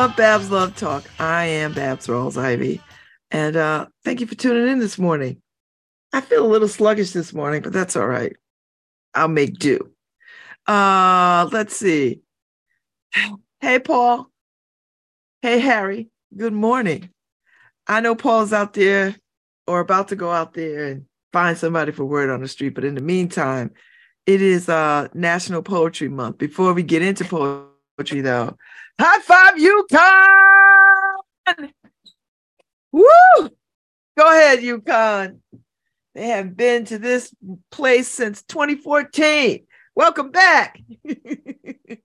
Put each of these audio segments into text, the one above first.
Love Babz Love Talk. I am Babz Rawls-Ivy, and uh, thank you for tuning in this morning. I feel a little sluggish this morning, but that's all right. I'll make do. Uh, let's see. Hey, Paul. Hey, Harry. Good morning. I know Paul's out there or about to go out there and find somebody for word on the street, but in the meantime, it is uh National Poetry Month. Before we get into poetry, though, high five UConn! Woo! Go ahead, UConn. They have been to this place since 2014. Welcome back. and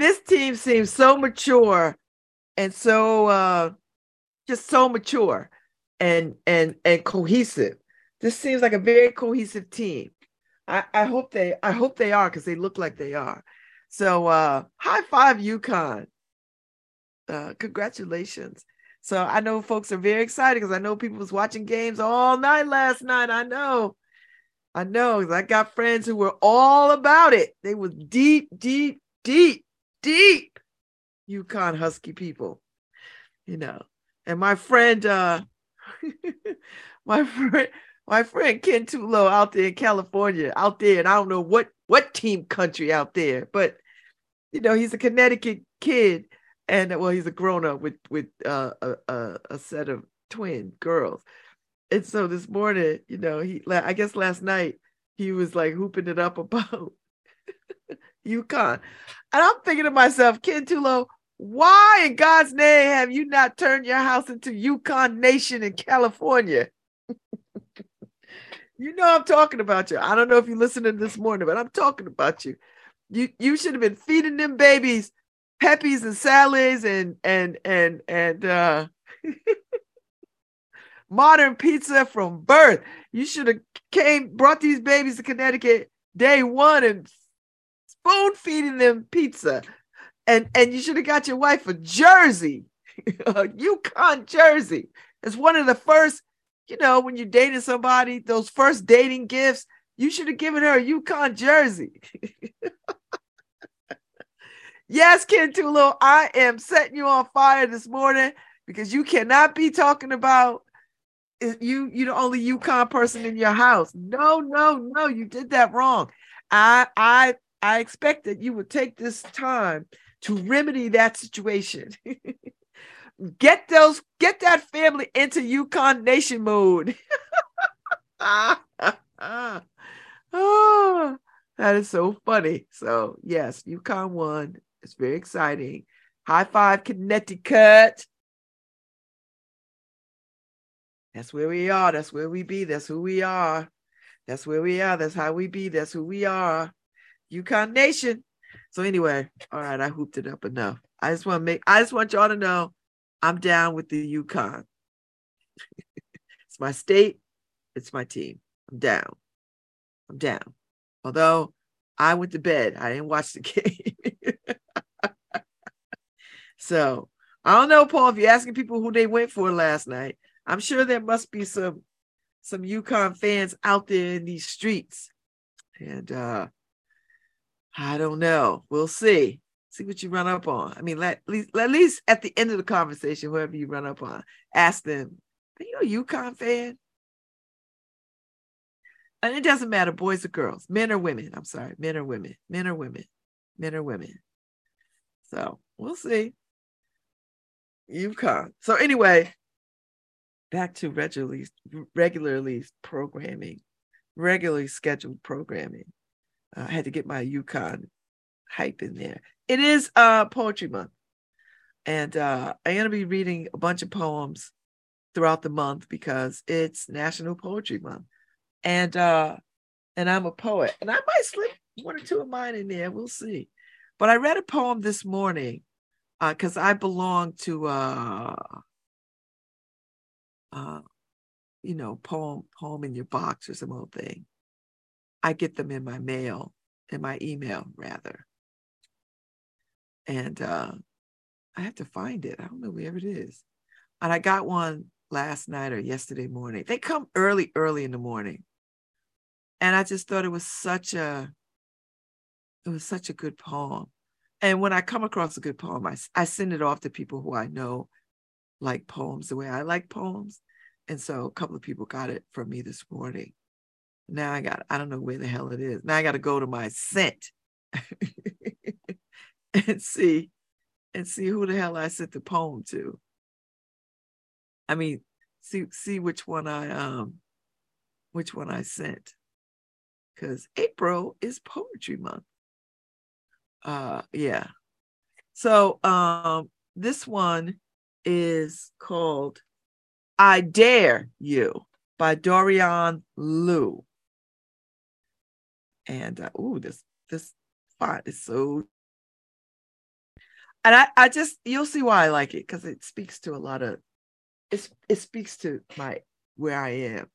this team seems so mature and so uh just so mature and and and cohesive. This seems like a very cohesive team. I, I hope they I hope they are because they look like they are. So uh high five UConn. Uh congratulations. So I know folks are very excited because I know people was watching games all night last night. I know. I know. I got friends who were all about it. They were deep, deep, deep, deep UConn Husky people. You know. And my friend uh my friend my friend Ken Tulo out there in California, out there, and I don't know what what team country out there, but you know, he's a Connecticut kid, and well, he's a grown up with with uh, a, a set of twin girls, and so this morning, you know, he I guess last night he was like hooping it up about UConn, and I'm thinking to myself, Ken Tulo, why in God's name have you not turned your house into UConn Nation in California? you know I'm talking about you. I don't know if you're listening this morning, but I'm talking about you. You you should have been feeding them babies Pepe's and Sally's and and and and uh modern pizza from birth. You should have came brought these babies to Connecticut day one and spoon feeding them pizza. And and you should have got your wife a jersey, a UConn jersey. It's one of the first, you know, when you're dating somebody, those first dating gifts, you should have given her a UConn jersey. yes, Ken Tulo, I am setting you on fire this morning because you cannot be talking about you you the only UConn person in your house. No, no, no, you did that wrong. I I I expect that you would take this time to remedy that situation. get those get that family into UConn nation mode. oh, that is so funny. So yes, UConn won. It's very exciting. High five, Connecticut. That's where we are. That's where we be. That's who we are. That's where we are. That's how we be. That's who we are. UConn Nation. So anyway, all right, I hooped it up enough. I just want to make I just want y'all to know I'm down with the UConn. it's my state, it's my team. I'm down. I'm down. Although I went to bed, I didn't watch the game. So I don't know, Paul, if you're asking people who they went for last night, I'm sure there must be some some UConn fans out there in these streets. And uh I don't know. We'll see. See what you run up on. I mean, at least, at least at the end of the conversation, whoever you run up on, ask them, are you a UConn fan? And it doesn't matter, boys or girls, men or women. I'm sorry, men or women, men or women, men or women. So we'll see. UConn. So anyway, back to regularly regularly programming, regularly scheduled programming. Uh, I had to get my UConn hype in there. It is uh poetry month. And uh I'm gonna be reading a bunch of poems throughout the month because it's National Poetry Month. And uh and I'm a poet. And I might slip one or two of mine in there. We'll see. But I read a poem this morning because uh, I belong to uh uh you know poem poem in your box or some old thing. I get them in my mail, in my email rather. And uh, I have to find it. I don't know where it is. And I got one last night or yesterday morning. They come early, early in the morning. And I just thought it was such a it was such a good poem. And when I come across a good poem, I, I send it off to people who I know like poems the way I like poems. And so a couple of people got it from me this morning. Now I got, I don't know where the hell it is. Now I got to go to my sent and see and see who the hell I sent the poem to. I mean, see see which one I um which one I sent. Cuz April is poetry month. Uh yeah. So um this one is called I Dare You by Dorianne Laux. And uh, ooh, this this font is so and I, I just you'll see why I like it because it speaks to a lot of it's it speaks to my where I am.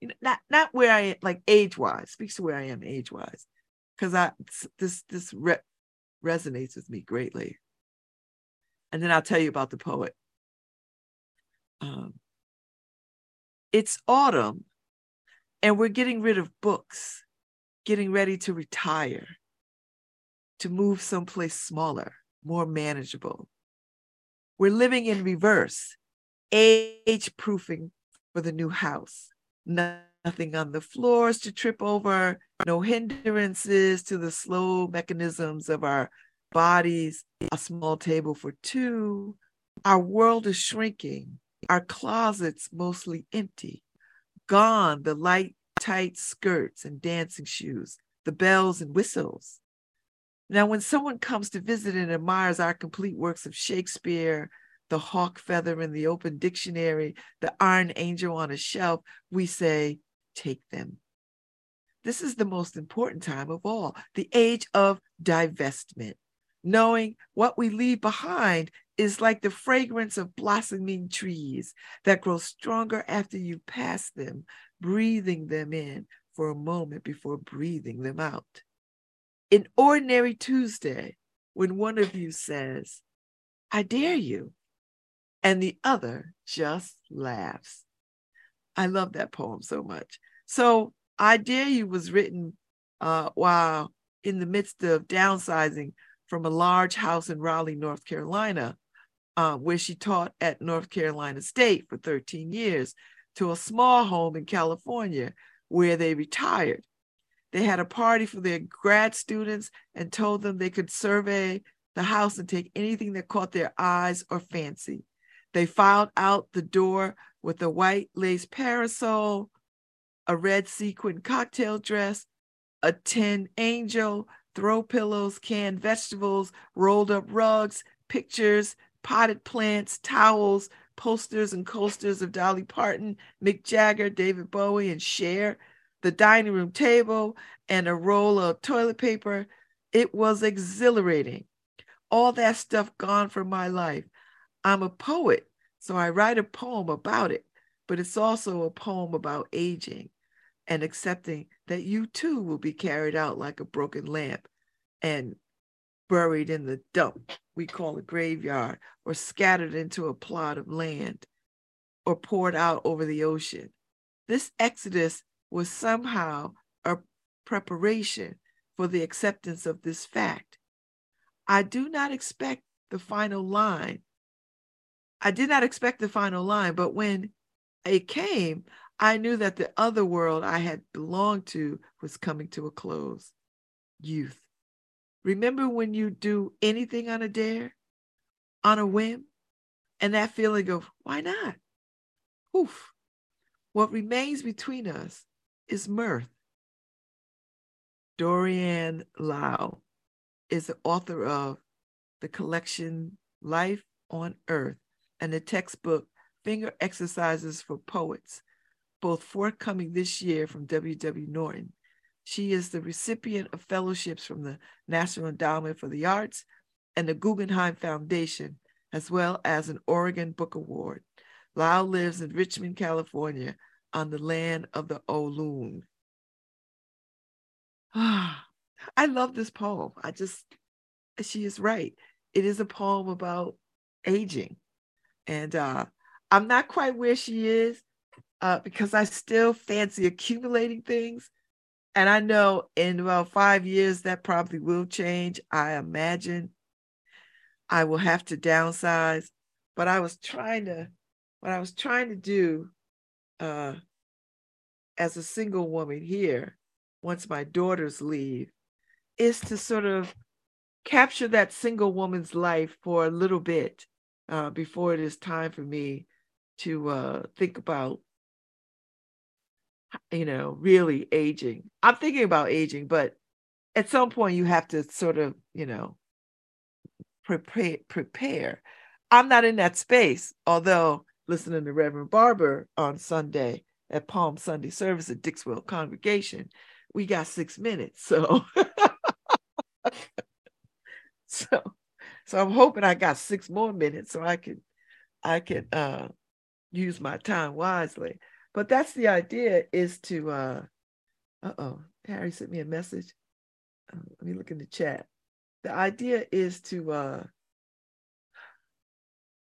You know, not not where I am like age wise, speaks to where I am age wise. Because I this this resonates with me greatly. And then I'll tell you about the poet. Um, it's autumn, and we're getting rid of books, getting ready to retire, to move someplace smaller, more manageable. We're living in reverse, age proofing for the new house. Nothing on the floors to trip over, no hindrances to the slow mechanisms of our bodies, a small table for two. Our world is shrinking, our closets mostly empty. Gone the light, tight skirts and dancing shoes, the bells and whistles. Now, when someone comes to visit and admires our complete works of Shakespeare, the hawk feather in the open dictionary, the iron angel on a shelf, we say, take them. This is the most important time of all, the age of divestment. Knowing what we leave behind is like the fragrance of blossoming trees that grow stronger after you pass them, breathing them in for a moment before breathing them out. In ordinary Tuesday, when one of you says, I dare you, and the other just laughs. I love that poem so much. So, I Dare You was written uh, while in the midst of downsizing from a large house in Raleigh, North Carolina, uh, where she taught at North Carolina State for 13 years, to a small home in California where they retired. They had a party for their grad students and told them they could survey the house and take anything that caught their eyes or fancy. They filed out the door with a white lace parasol, a red sequin cocktail dress, a tin angel, throw pillows, canned vegetables, rolled up rugs, pictures, potted plants, towels, posters and coasters of Dolly Parton, Mick Jagger, David Bowie, and Cher, the dining room table, and a roll of toilet paper. It was exhilarating. All that stuff gone from my life. I'm a poet, so I write a poem about it, but it's also a poem about aging and accepting that you too will be carried out like a broken lamp and buried in the dump we call a graveyard or scattered into a plot of land or poured out over the ocean. This exodus was somehow a preparation for the acceptance of this fact. I do not expect the final line I did not expect the final line, but when it came, I knew that the other world I had belonged to was coming to a close. Youth. Remember when you do anything on a dare, on a whim, and that feeling of why not? Oof. What remains between us is mirth. Dorianne Laux is the author of the collection Life on Earth and the textbook Finger Exercises for Poets, both forthcoming this year from W.W. Norton. She is the recipient of fellowships from the National Endowment for the Arts and the Guggenheim Foundation, as well as an Oregon Book Award. Laux lives in Richmond, California, on the land of the Ohlone. Ah, I love this poem. I just, she is right. It is a poem about aging and uh, I'm not quite where she is uh, because I still fancy accumulating things. And I know in about five years that probably will change. I imagine I will have to downsize. But I was trying to, what I was trying to do uh, as a single woman here, once my daughters leave, is to sort of capture that single woman's life for a little bit uh, before it is time for me to uh, think about you know really aging i'm thinking about aging but at some point you have to sort of you know prepare prepare i'm not in that space although listening to reverend barber on sunday at palm sunday service at dixwell congregation we got six minutes so so so i'm hoping i got six more minutes so i can i can uh use my time wisely. But that's the idea is to uh uh-oh, Harry sent me a message. Uh, let me look in the chat. The idea is to uh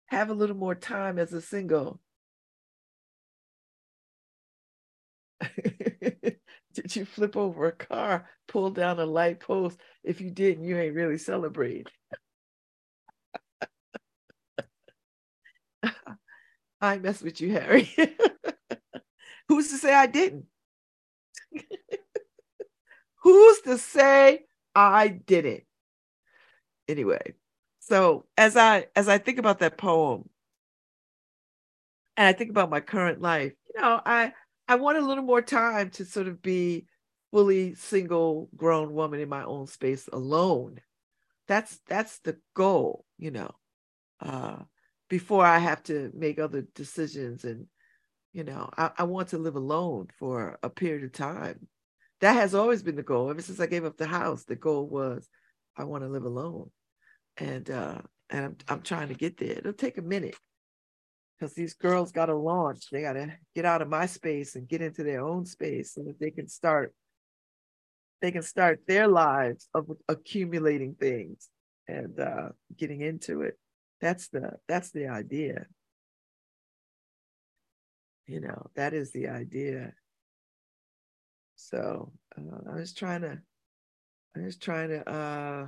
have a little more time as a single. Did you flip over a car, pull down a light post? If you didn't, you ain't really celebrating. I mess with you, Harry. Who's to say I didn't? Who's to say I didn't? Anyway, so as I as I think about that poem, and I think about my current life, you know, I I want a little more time to sort of be fully single grown woman in my own space alone. That's that's the goal, you know. Uh before I have to make other decisions. And, you know, I, I want to live alone for a period of time. That has always been the goal. Ever since I gave up the house, the goal was I want to live alone. And uh and I'm I'm trying to get there. It'll take a minute because these girls got to launch. They got to get out of my space and get into their own space so that they can start they can start their lives of accumulating things and uh, getting into it. That's the that's the idea. You know, that is the idea. So uh, I was trying to, I was trying to uh,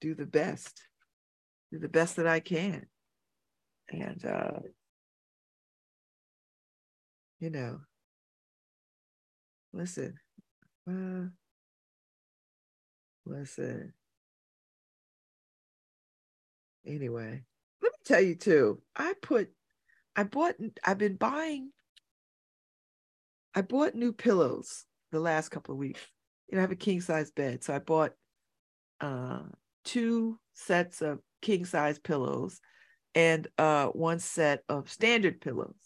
do the best, do the best that I can, and uh, you know, listen, uh, listen anyway, let me tell you too. I put, I bought, I've been buying. I bought new pillows the last couple of weeks. You know, I have a king size bed, so I bought uh, two sets of king size pillows and uh, one set of standard pillows.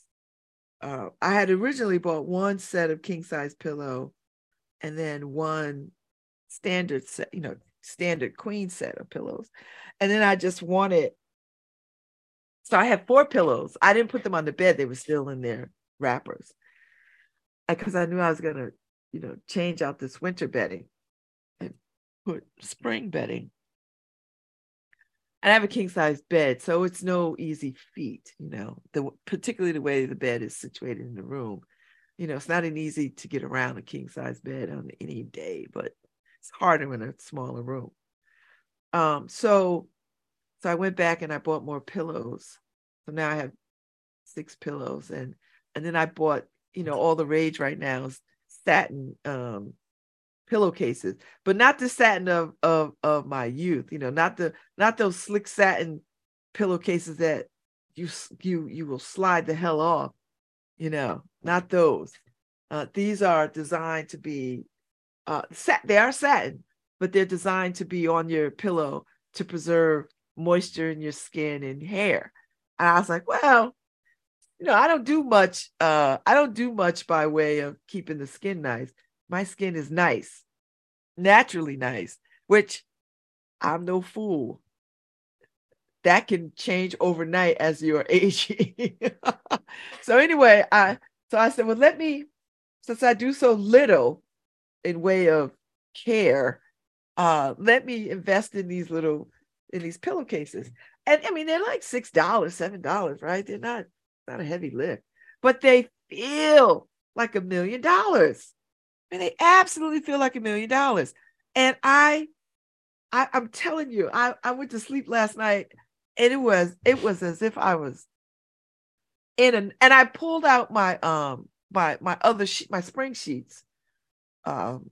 Uh, I had originally bought one set of king size pillow and then one standard set, you know, standard queen set of pillows. And then I just wanted, so I had four pillows. I didn't put them on the bed, they were still in their wrappers. Because I knew I was going to, you know, change out this winter bedding and put spring bedding. And I have a king size bed, so it's no easy feat, you know, the particularly the way the bed is situated in the room. You know, it's not an easy to get around a king size bed on any day, but it's harder in a smaller room. Um, so so I went back and I bought more pillows. So now I have six pillows and and then I bought, you know, all the rage right now is satin um pillowcases, but not the satin of of of my youth, you know, not the not those slick satin pillowcases that you you you will slide the hell off, you know, not those. Uh, these are designed to be uh, sat, they are satin, but they're designed to be on your pillow to preserve moisture in your skin and hair. And I was like, well, you know, I don't do much. Uh, I don't do much by way of keeping the skin nice. My skin is nice, naturally nice, which I'm no fool. That can change overnight as you're aging. so anyway, I so I said, well, let me, since I do so little, in way of care uh let me invest in these little in these pillowcases. And i mean they're like six dollars seven dollars right? They're not not a heavy lift but they feel like a million dollars. And they absolutely feel like a million dollars. And I, I, I'm telling you, I, I went to sleep last night, and it was it was as if I was in an, and I pulled out my um my my other sheet, my spring sheets, um,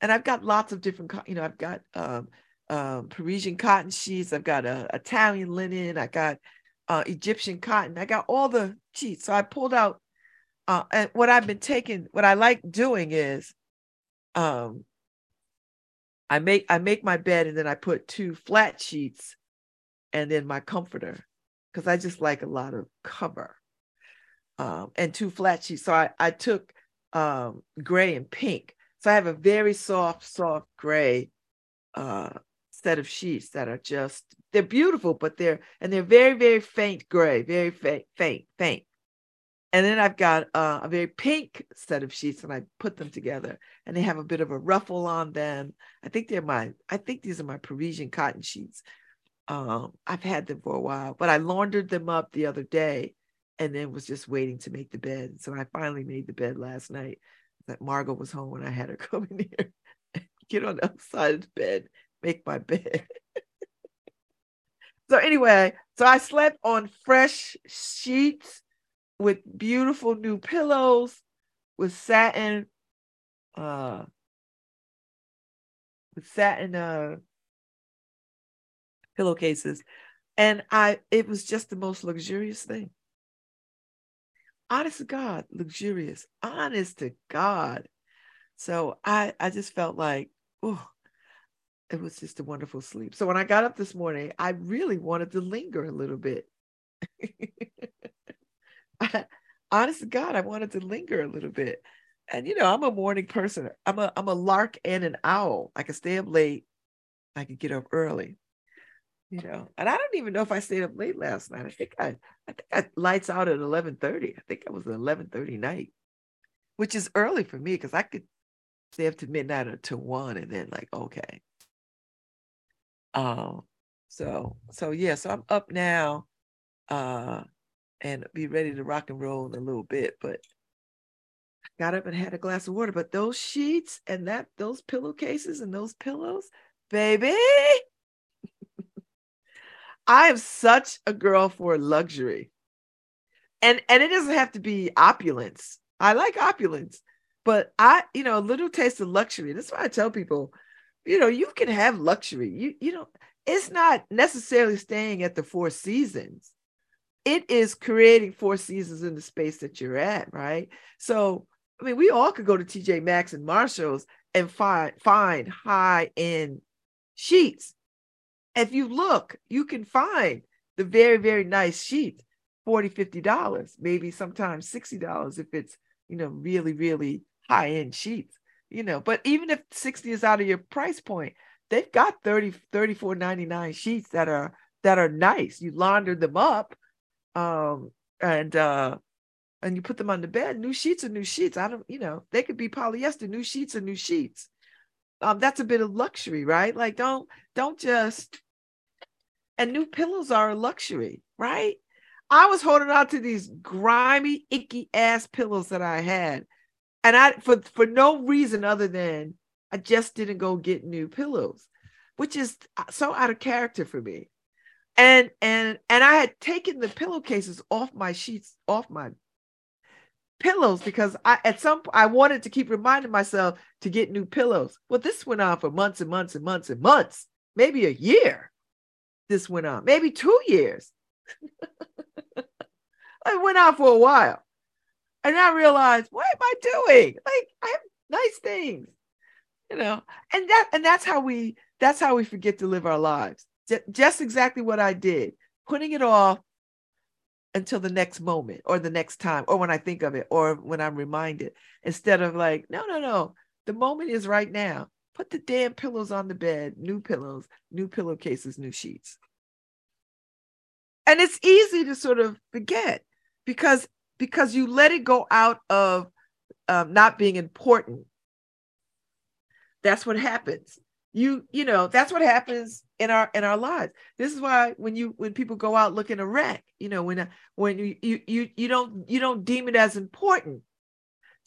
and I've got lots of different, you know, I've got um, um Parisian cotton sheets, I've got a Italian linen, I got uh, Egyptian cotton, I got all the sheets. So I pulled out, uh, and what I've been taking, what I like doing is um I make I make my bed and then I put two flat sheets and then my comforter because I just like a lot of cover. Um, and two flat sheets. So I, I took um, gray and pink. So I have a very soft, soft gray uh, set of sheets that are just they're beautiful, but they're and they're very, very faint gray, very faint, faint, faint. And then I've got uh, a very pink set of sheets, and I put them together, and they have a bit of a ruffle on them. I think they're my, I think these are my Parisian cotton sheets. Um, I've had them for a while, but I laundered them up the other day, and then was just waiting to make the bed. So I finally made the bed last night. That Margot was home when I had her come in here, get on the other side of the bed, make my bed. so anyway, so I slept on fresh sheets with beautiful new pillows with satin uh with satin uh pillowcases. And i it was just the most luxurious thing. Honest to god luxurious. Honest to god. So i i just felt like oh it was just a wonderful sleep so when i got up this morning i really wanted to linger a little bit honest to God, I wanted to linger a little bit. And you know, I'm a morning person. I'm a I'm a lark and an owl. I can stay up late. I can get up early. You know, and I don't even know if I stayed up late last night. I think I I think I lights out at 11:30. I think it was 11:30 night, which is early for me because I could stay up to midnight or to one and then like okay. Um so so yeah, so I'm up now. Uh and be ready to rock and roll in a little bit. But I got up and had a glass of water. But those sheets and that those pillowcases and those pillows, baby. I am such a girl for luxury. And and it doesn't have to be opulence. I like opulence, but I, you know, a little taste of luxury. That's why I tell people, you know, you can have luxury. You you know, it's not necessarily staying at the Four Seasons it is creating four seasons in the space that you're at, right? So, I mean, we all could go to TJ Maxx and Marshalls and find find high end sheets. If you look, you can find the very, very nice sheet, 40 $50, maybe sometimes $60 if it's, you know, really, really high end sheets, you know. But even if 60 is out of your price point, they've got 30, 34.99 sheets that are that are nice. You launder them up um, and uh, and you put them on the bed. New sheets are new sheets. I don't, you know, they could be polyester. New sheets are new sheets. Um, that's a bit of luxury, right? Like, don't don't just. And new pillows are a luxury, right? I was holding on to these grimy, icky ass pillows that I had, and I for for no reason other than I just didn't go get new pillows, which is uh, so out of character for me and and and I had taken the pillowcases off my sheets, off my pillows because I at some I wanted to keep reminding myself to get new pillows. Well, this went on for months and months and months and months, maybe a year. This went on, maybe two years. it went on for a while. And I realized, what am I doing? Like I have nice things, you know, and that and that's how we that's how we forget to live our lives just exactly what I did, putting it off until the next moment or the next time or when I think of it or when I'm reminded instead of like, no, no, no, the moment is right now. Put the damn pillows on the bed, new pillows, new pillowcases, new sheets. And it's easy to sort of forget because because you let it go out of um, not being important. That's what happens you you know that's what happens in our in our lives this is why when you when people go out looking a wreck you know when when you you you, you don't you don't deem it as important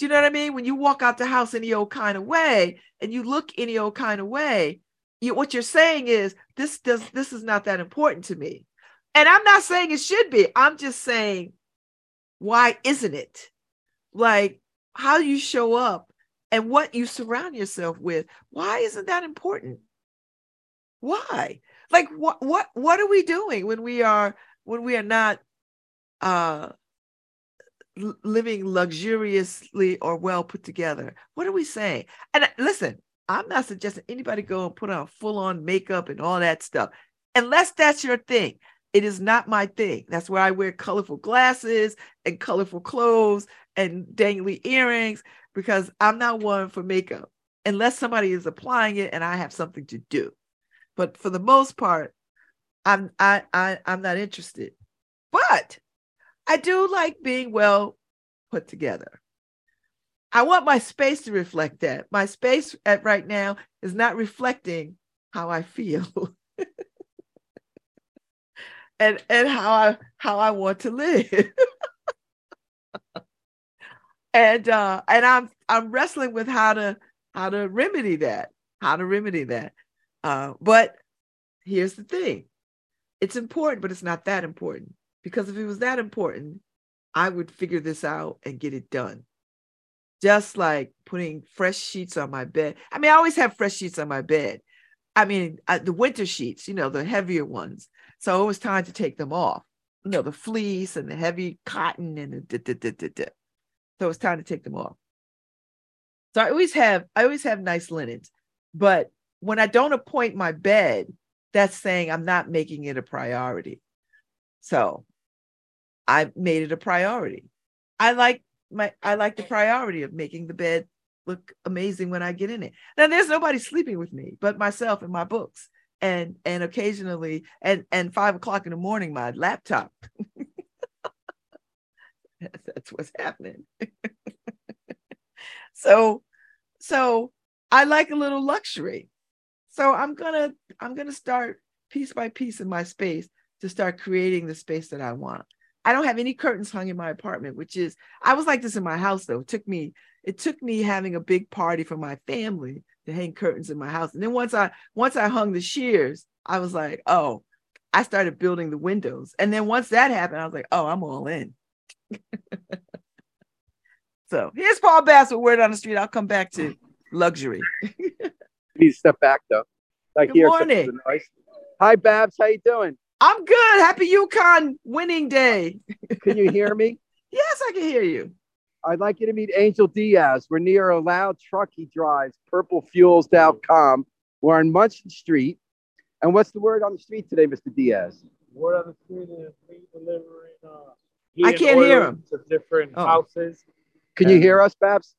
Do you know what I mean? When you walk out the house any old kind of way and you look any old kind of way, you, what you're saying is this does this is not that important to me. And I'm not saying it should be. I'm just saying, why isn't it? Like how you show up and what you surround yourself with. Why isn't that important? Why? Like what what what are we doing when we are when we are not uh living luxuriously or well put together. What are we saying? And uh, listen, I'm not suggesting anybody go and put on full on makeup and all that stuff, unless that's your thing. It is not my thing. That's why I wear colorful glasses and colorful clothes and dangly earrings because I'm not one for makeup unless somebody is applying it and I have something to do. But for the most part, I'm I, I I'm not interested. But I do like being well put together. I want my space to reflect that. My space at right now is not reflecting how I feel. and and how I how I want to live. and uh and I'm I'm wrestling with how to how to remedy that, how to remedy that. Uh but here's the thing. It's important, but it's not that important. Because if it was that important, I would figure this out and get it done. Just like putting fresh sheets on my bed. I mean, I always have fresh sheets on my bed. I mean, uh, the winter sheets, you know, the heavier ones. So it was time to take them off. You know, the fleece and the heavy cotton and the da, da, da, So it was time to take them off. So I always have, I always have nice linens. But when I don't appoint my bed, that's saying I'm not making it a priority. So I made it a priority. I like my I like the priority of making the bed look amazing when I get in it. Now there's nobody sleeping with me but myself and my books and and occasionally and and five o'clock in the morning my laptop. That's what's happening. so so I like a little luxury. So I'm gonna I'm gonna start piece by piece in my space to start creating the space that I want. I don't have any curtains hung in my apartment, which is I was like this in my house though. It took me it took me having a big party for my family to hang curtains in my house. And then once I once I hung the shears, I was like, oh, I started building the windows. And then once that happened, I was like, oh, I'm all in. so here's Paul Bass with Word on the Street. I'll come back to luxury. Please step back though. Like Good morning. Hi Babz, how you doing? I'm good. Happy UConn winning day. Can you hear me? yes, I can hear you. I'd like you to meet Angel Diaz. We're near a loud truck he drives, purplefuels.com. We're on Munson Street. And what's the word on the street today, Mr. Diaz? Word on the street is we delivering uh, I can't hear him. To different oh. houses. Can and, you hear us, Babz?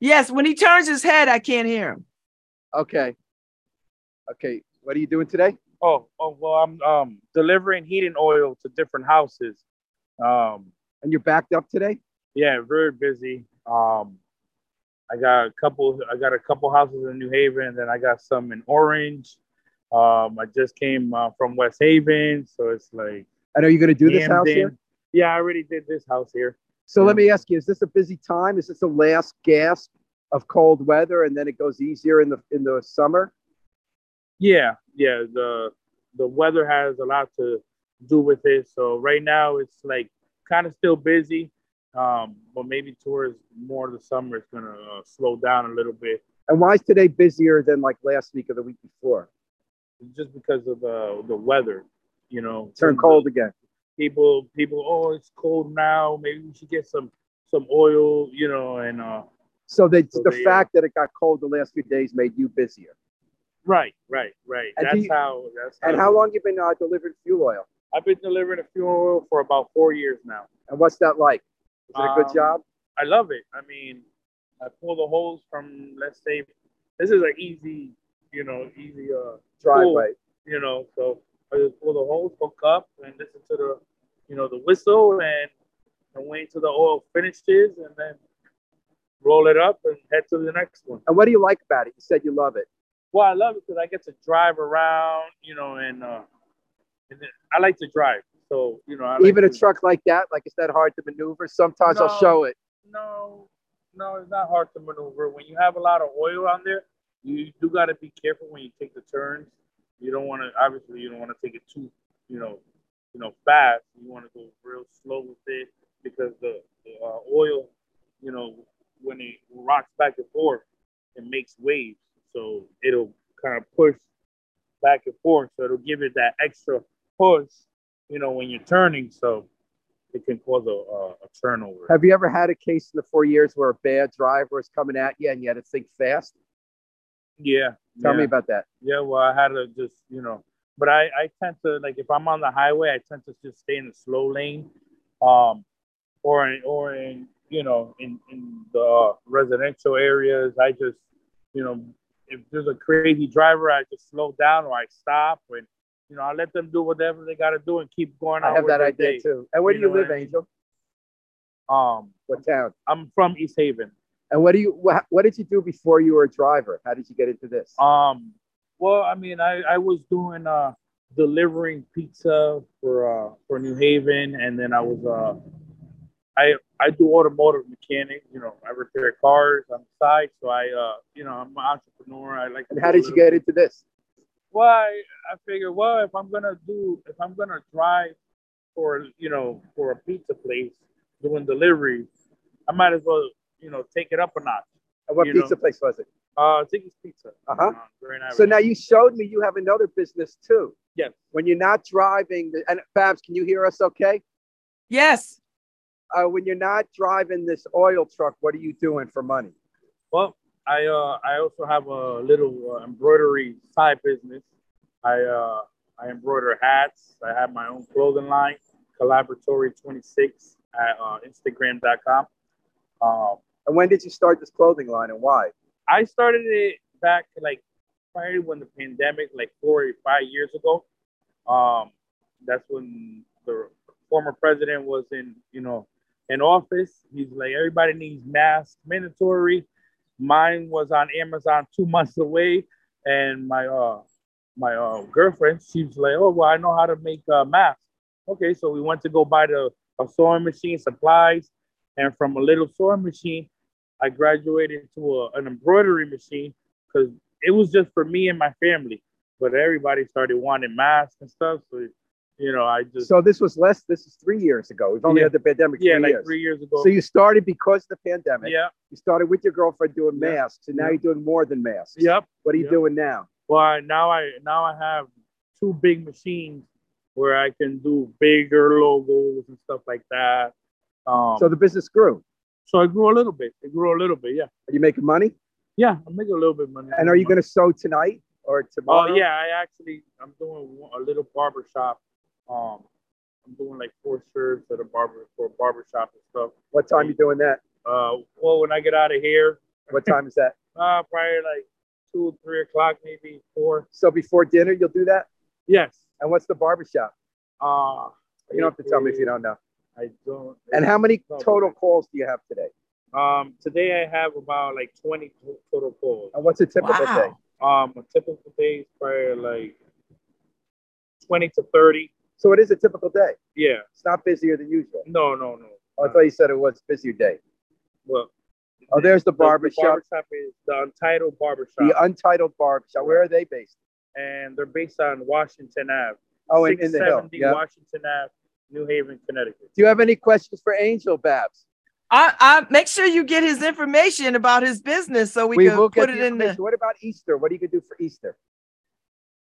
Yes, when he turns his head, I can't hear him. Okay. Okay. What are you doing today? Oh, oh well, I'm um, delivering heating oil to different houses. Um, and you're backed up today? Yeah, very busy. Um, I got a couple. I got a couple houses in New Haven, and then I got some in Orange. Um, I just came uh, from West Haven, so it's like. And are you going to do this house here? Yeah, I already did this house here. So yeah. let me ask you: Is this a busy time? Is this the last gasp of cold weather, and then it goes easier in the in the summer? Yeah, yeah. The the weather has a lot to do with it. So right now it's like kind of still busy, um, but maybe tours more of the summer is gonna uh, slow down a little bit. And why is today busier than like last week or the week before? Just because of the the weather, you know. Turn cold again. People, people. Oh, it's cold now. Maybe we should get some some oil, you know, and uh. So, the so the they, fact uh, that it got cold the last few days made you busier. Right, right, right. And that's you, how. That's how. And how long you been uh, delivering fuel oil? I've been delivering a fuel oil for about four years now. And what's that like? Is it a good um, job? I love it. I mean, I pull the hose from let's say this is an easy, you know, easy uh driveway. You know, so I just pull the hose, hook up, and listen to the, you know, the whistle, and and wait till the oil finishes, and then roll it up and head to the next one. And what do you like about it? You said you love it. Well, I love it because I get to drive around, you know, and, uh, and I like to drive. So, you know, like even to, a truck like that, like it's that hard to maneuver. Sometimes no, I'll show it. No, no, it's not hard to maneuver. When you have a lot of oil on there, you do got to be careful when you take the turns. You don't want to obviously you don't want to take it too, you know, you know, fast. You want to go real slow with it because the, the uh, oil, you know, when it rocks back and forth, it makes waves. So it'll kind of push back and forth. So it'll give it that extra push, you know, when you're turning. So it can cause a, a, a turnover. Have you ever had a case in the four years where a bad driver is coming at you and you had to think fast? Yeah. Tell yeah. me about that. Yeah, well, I had to just, you know, but I, I tend to like if I'm on the highway, I tend to just stay in the slow lane, um, or in, or in you know in in the residential areas. I just, you know, if there's a crazy driver, I just slow down or I stop and you know I let them do whatever they got to do and keep going. I have that idea day. too. And where do You you live, I mean? Angel? Um, What town? I'm from East Haven. And what do you what, what did you do before you were a driver? How did you get into this? Um, well, I mean, I, I was doing uh delivering pizza for uh for New Haven, and then I was uh I I do automotive mechanic. You know, I repair cars on the side, so I uh you know I'm an entrepreneur. I like. And how did you get into this? Well, I, I figure, well, if I'm gonna do, if I'm gonna drive for you know for a pizza place doing deliveries, I might as well you know take it up a notch. And what pizza know. place was it? Uh, Ziggy's Pizza. Uh-huh. on So now you showed me you have another business too. Yes. When you're not driving, the, and Babz, can you hear us okay? yes. Uh, when you're not driving this oil truck, what are you doing for money? Well, I uh I also have a little uh, embroidery side business. I uh I embroider hats. I have my own clothing line, Collaboratory 26 at uh, Instagram.com. Um, And when did you start this clothing line and why? I started it back like prior when the pandemic, like four or five years ago. Um, that's when the former president was in, you know, in office. He's like, everybody needs masks, mandatory. Mine was on Amazon two months away, and my uh my uh girlfriend, she was like, oh well, I know how to make uh, masks. Okay, so we went to go buy the a sewing machine, supplies, and from a little sewing machine, I graduated to a, an embroidery machine because it was just for me and my family. But everybody started wanting masks and stuff. So, you know, I just, So this was less. This is three years ago. We've only Yeah. had the pandemic yeah, three like years. three years ago. So you started because of the pandemic. yeah, You started with your girlfriend doing Yeah. masks, and now Yeah. you're doing more than masks. yep. What are you doing now? Well, I, now I now I have two big machines where I can do bigger logos and stuff like that. Um, So the business grew. so it grew a little bit. It grew a little bit. Yeah, Are you making money? yeah. I'm making a little bit of money. And are you going to sew tonight or tomorrow? Oh yeah, I actually I'm doing one- a little barber shop. Um, I'm doing like four shirts at a barber for a barber shop and stuff. What time you doing that? Uh, well, when I get out of here, What time is that? uh, probably like two, three o'clock, maybe four. So before dinner, you'll do that. Yes. And what's the barbershop? Uh, You don't have to tell me if you don't know. I don't. And how many total calls do you have today? Um, today I have about like 20 total calls. And what's a typical day? Um, a typical day is probably like 20 to 30. So it is a typical day. Yeah. It's not busier than usual. No, no, no. Oh, I thought you said it was a busier day. Well, Oh, there's the the barbershop, barbershop is the Untitled Barbershop. the untitled barbershop. Where are they based? and they're based on Washington Ave. Oh, in, in the hill. 670 Washington Ave, New Haven, Connecticut. Do you have any questions for Angel Babz? I, I make sure you get his information about his business so we, We can put it in the. What about Easter? What are you gonna do for Easter?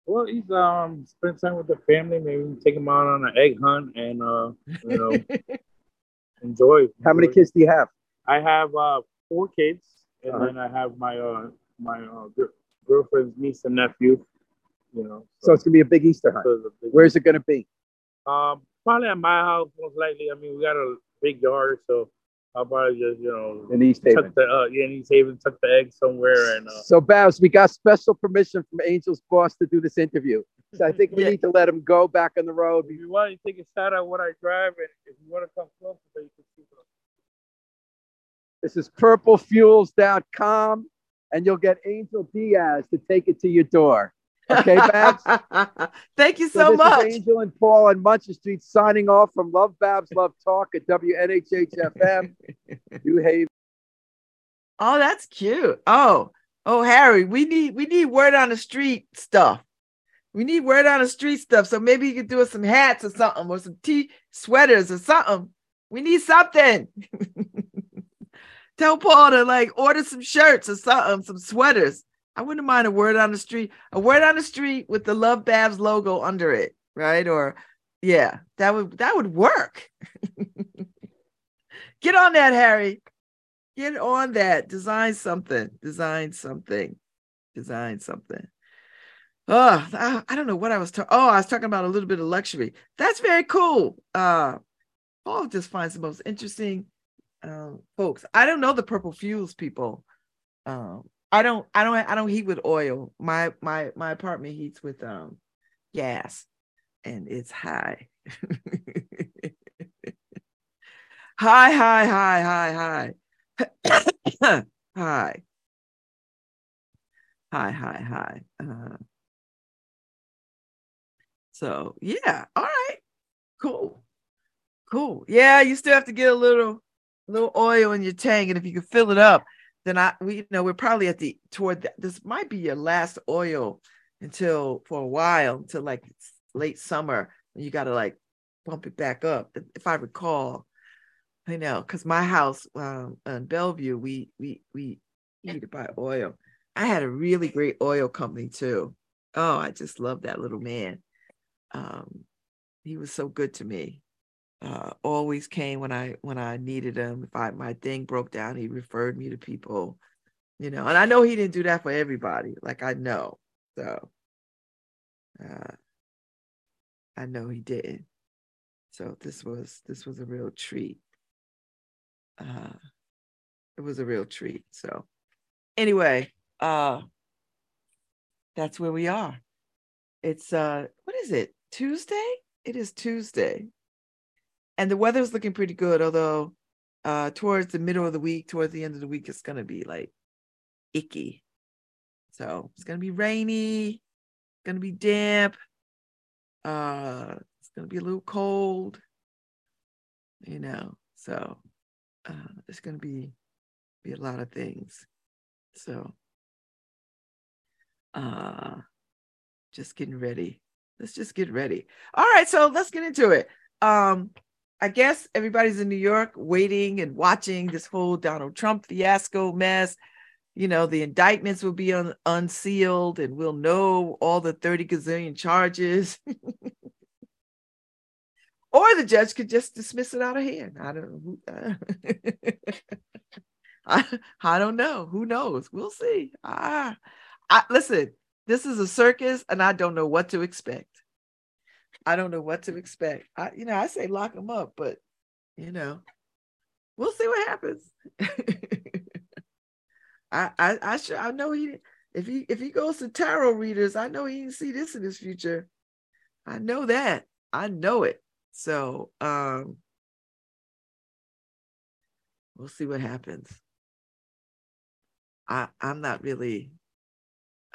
Well, he's um spend time with the family, maybe take him out on an egg hunt and uh you know enjoy. How many kids do you have? I have uh four kids, and Uh-huh. then I have my uh my uh, gir- girlfriend's niece and nephew. You know, So it's gonna be a big Easter hunt. so big- Where's it gonna be? Um, probably at my house, most likely. I mean, we got a big yard, so I'll probably just you know In East Haven. tuck the uh, yeah, in East Haven, tuck the eggs somewhere, and uh, So Babz, we got special permission from Angel's boss to do this interview. So I think we Yeah. need to let him go back on the road. if you want, you take a shot at what I drive, and if you want to come closer, so you can see. the- This is purplefuels.com and you'll get Angel Diaz to take it to your door. Okay, Babz? Thank you So, so, this much. is Angel and Paul on Muncher Street signing off from Love Babz Love Talk at WNHH FM, New Haven. Oh, that's cute. Oh, oh, Harry, we need we need word on the street stuff. We need word on the street stuff. So maybe you could do us some hats or something, or some t sweaters or something. We need something. Tell Paul to like order some shirts or something, some sweaters. I wouldn't mind a word on the street, a word on the street with the Love Babz logo under it, right? Or yeah, that would that would work. Get on that, Harry. Get on that. Design something. Design something. Design something. Oh, I, I don't know what I was talking. Oh, I was talking about a little bit of luxury. That's very cool. Uh, Paul just finds the most interesting um, folks. I don't know the Purple Fuels people. Um, I don't I don't I don't heat with oil. My my my apartment heats with um gas and it's high. high, high, high, high, high. high. High, high. Uh, so yeah, all right. Cool. Cool. Yeah, you still have to get a little little oil in your tank. And if you can fill it up, then I, we, you know, we're probably at the toward the, this might be your last oil until for a while until like late summer. You got to like bump it back up, if I recall. I know, because my house um, in Bellevue, we we we heated by oil. I had a really great oil company too. Oh, I just love that little man. Um, he was so good to me. Uh, always came when I when I needed him. If I my thing broke down, he referred me to people. You know, and I know he didn't do that for everybody. Like I know, so uh, I know he didn't. So this was this was a real treat uh, it was a real treat. So anyway, uh, that's where we are. It's uh, what is it? Tuesday? It is Tuesday, and the weather's looking pretty good. Although, uh, towards the middle of the week, towards the end of the week, it's gonna be like icky. So it's gonna be rainy, gonna be damp. Uh, it's gonna be a little cold. You know, so uh, it's to be be a lot of things. So, uh, just getting ready. Let's just get ready. All right, so let's get into it. Um, I guess everybody's in New York waiting and watching this whole Donald Trump fiasco mess. You know, the indictments will be un- unsealed and we'll know all the 30 gazillion charges. or the judge could just dismiss it out of hand. I don't know. Uh, I, I don't know. Who knows? We'll see. Ah, I, listen, this is a circus and I don't know what to expect. I don't know what to expect. I, you know, I say lock him up, but you know, we'll see what happens. I, I, I sure, I know he, if he, if he goes to tarot readers, I know he didn't see this in his future. I know that. I know it. So um, we'll see what happens. I I'm not really.